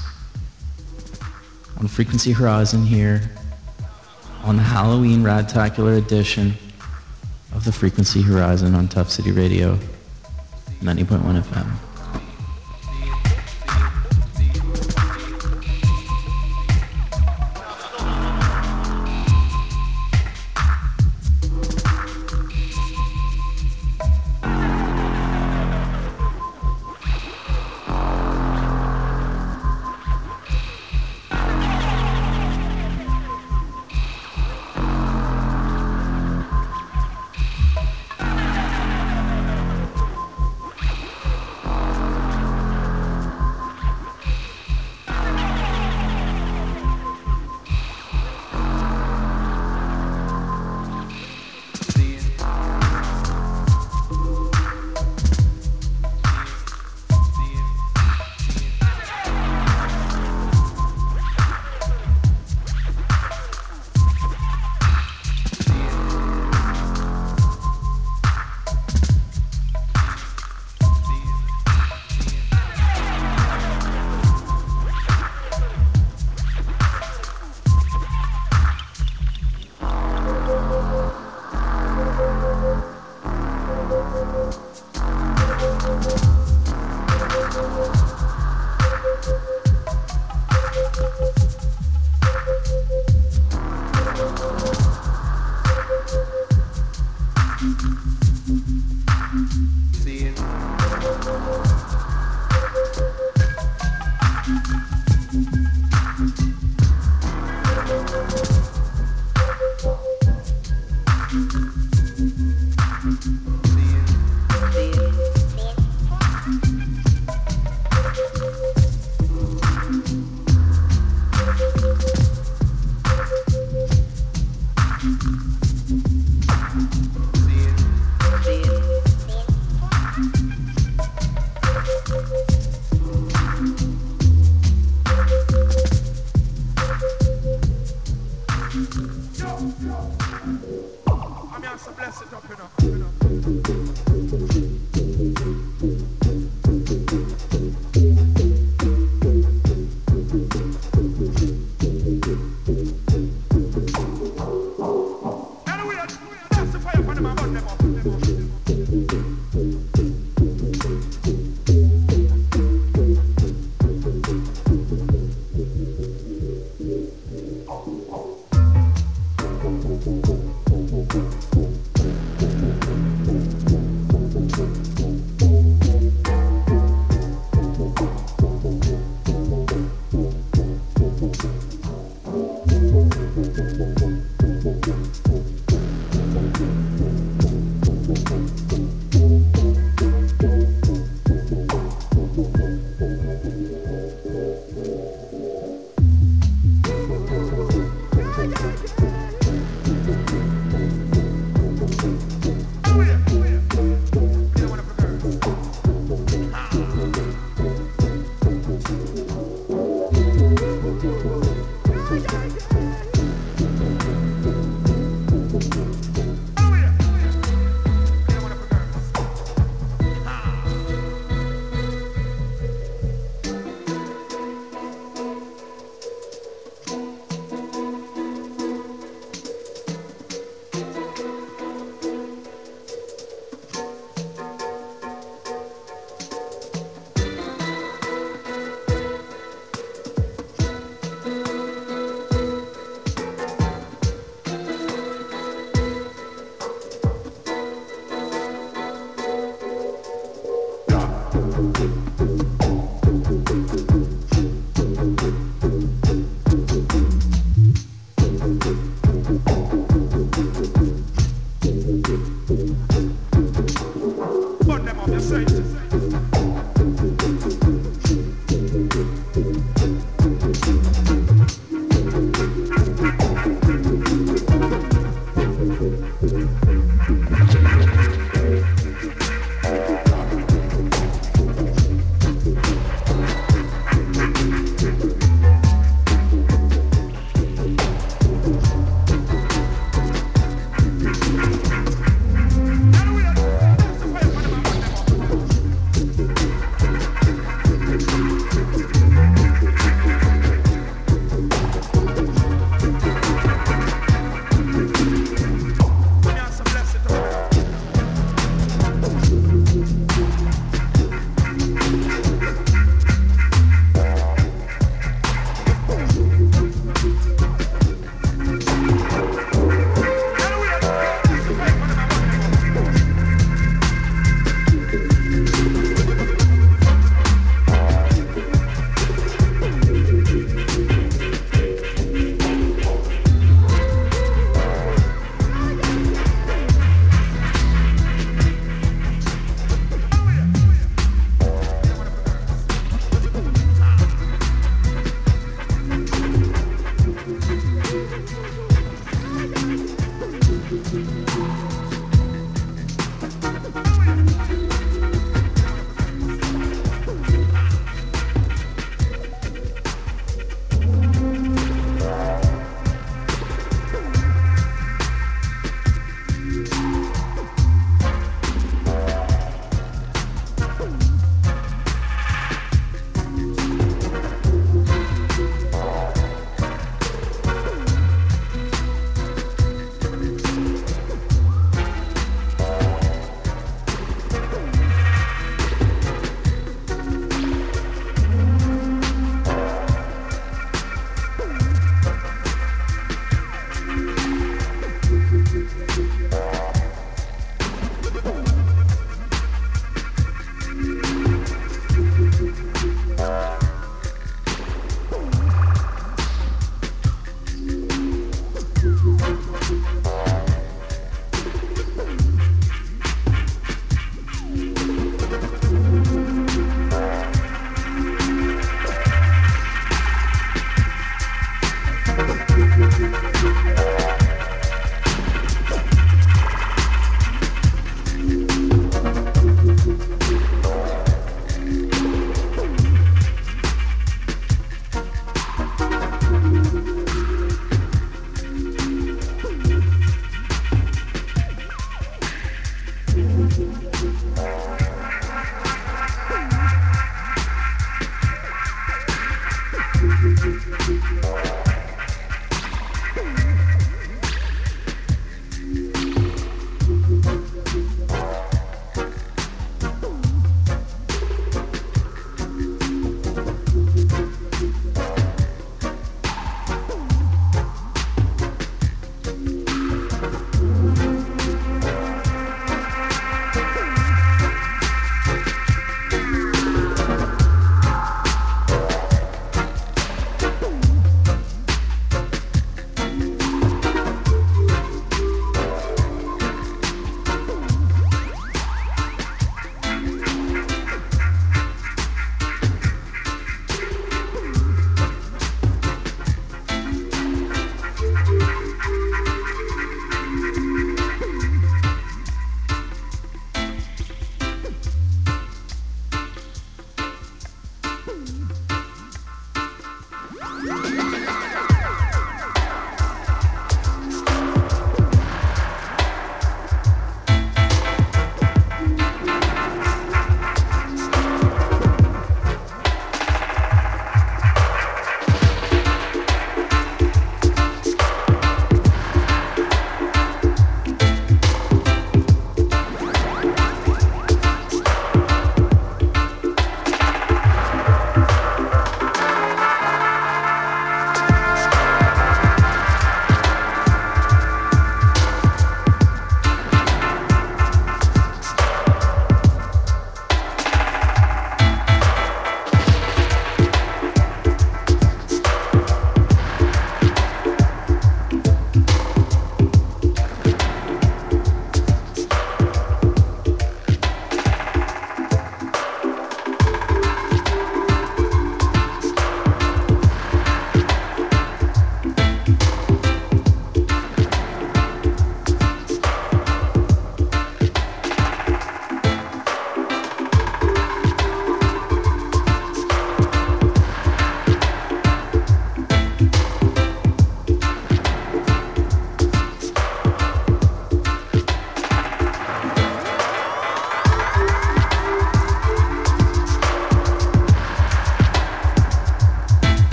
on Frequency Horizon here on the Halloween Radtacular edition of the Frequency Horizon on Tough City Radio 90.1 FM.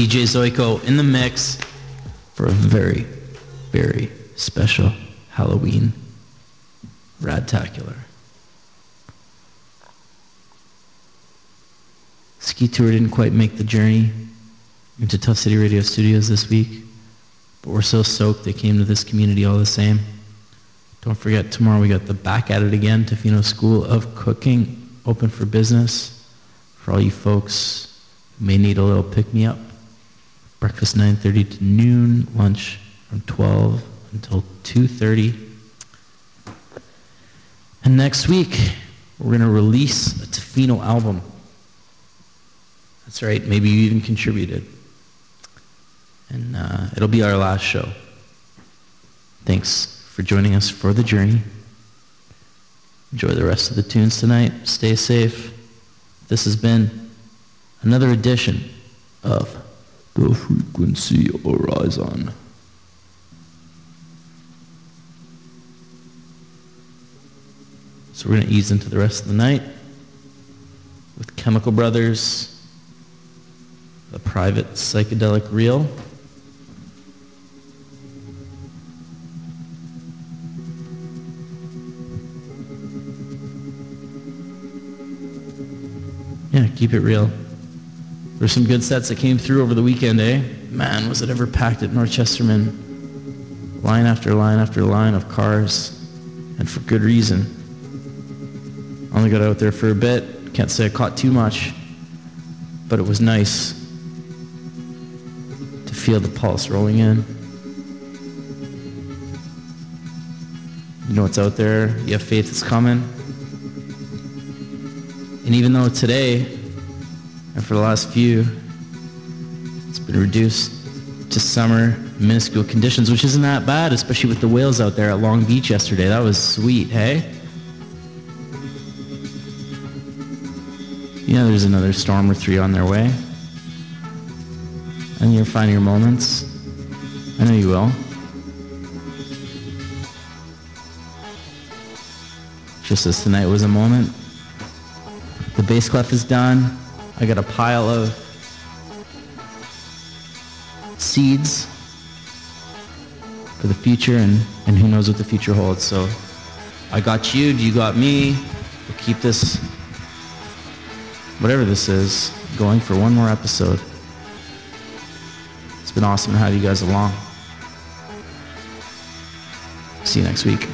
DJ Zoiko in the mix for a very, very special Halloween Radtacular. Ski Tour didn't quite make the journey into Tuff City Radio Studios this week, but we're so soaked they came to this community all the same. Don't forget, tomorrow we got the Back at It Again Tofino School of Cooking open for business for all you folks who may need a little pick-me-up. Breakfast 9.30 to noon, lunch from 12 until 2.30. And next week, we're going to release a Tofino album. That's right, maybe you even contributed. And uh, it'll be our last show. Thanks for joining us for the journey. Enjoy the rest of the tunes tonight. Stay safe. This has been another edition of The Frequency Horizon. So we're going to ease into the rest of the night with Chemical Brothers, a private psychedelic reel. Yeah, keep it real. There's some good sets that came through over the weekend, eh? Man, was it ever packed at North Chesterman. Line after line after line of cars, and for good reason. Only got out there for a bit. Can't say I caught too much, but it was nice to feel the pulse rolling in. You know what's out there. You have faith it's coming. And even though today, and for the last few, it's been reduced to summer minuscule conditions, which isn't that bad, especially with the whales out there at Long Beach yesterday. That was sweet, hey? You know there's another storm or three on their way. And you'll find your moments. I know you will. Just as tonight was a moment. The bass clef is done. I got a pile of seeds for the future and, and who knows what the future holds. So I got you, you got me. We'll keep this, whatever this is, going for one more episode. It's been awesome to have you guys along. See you next week.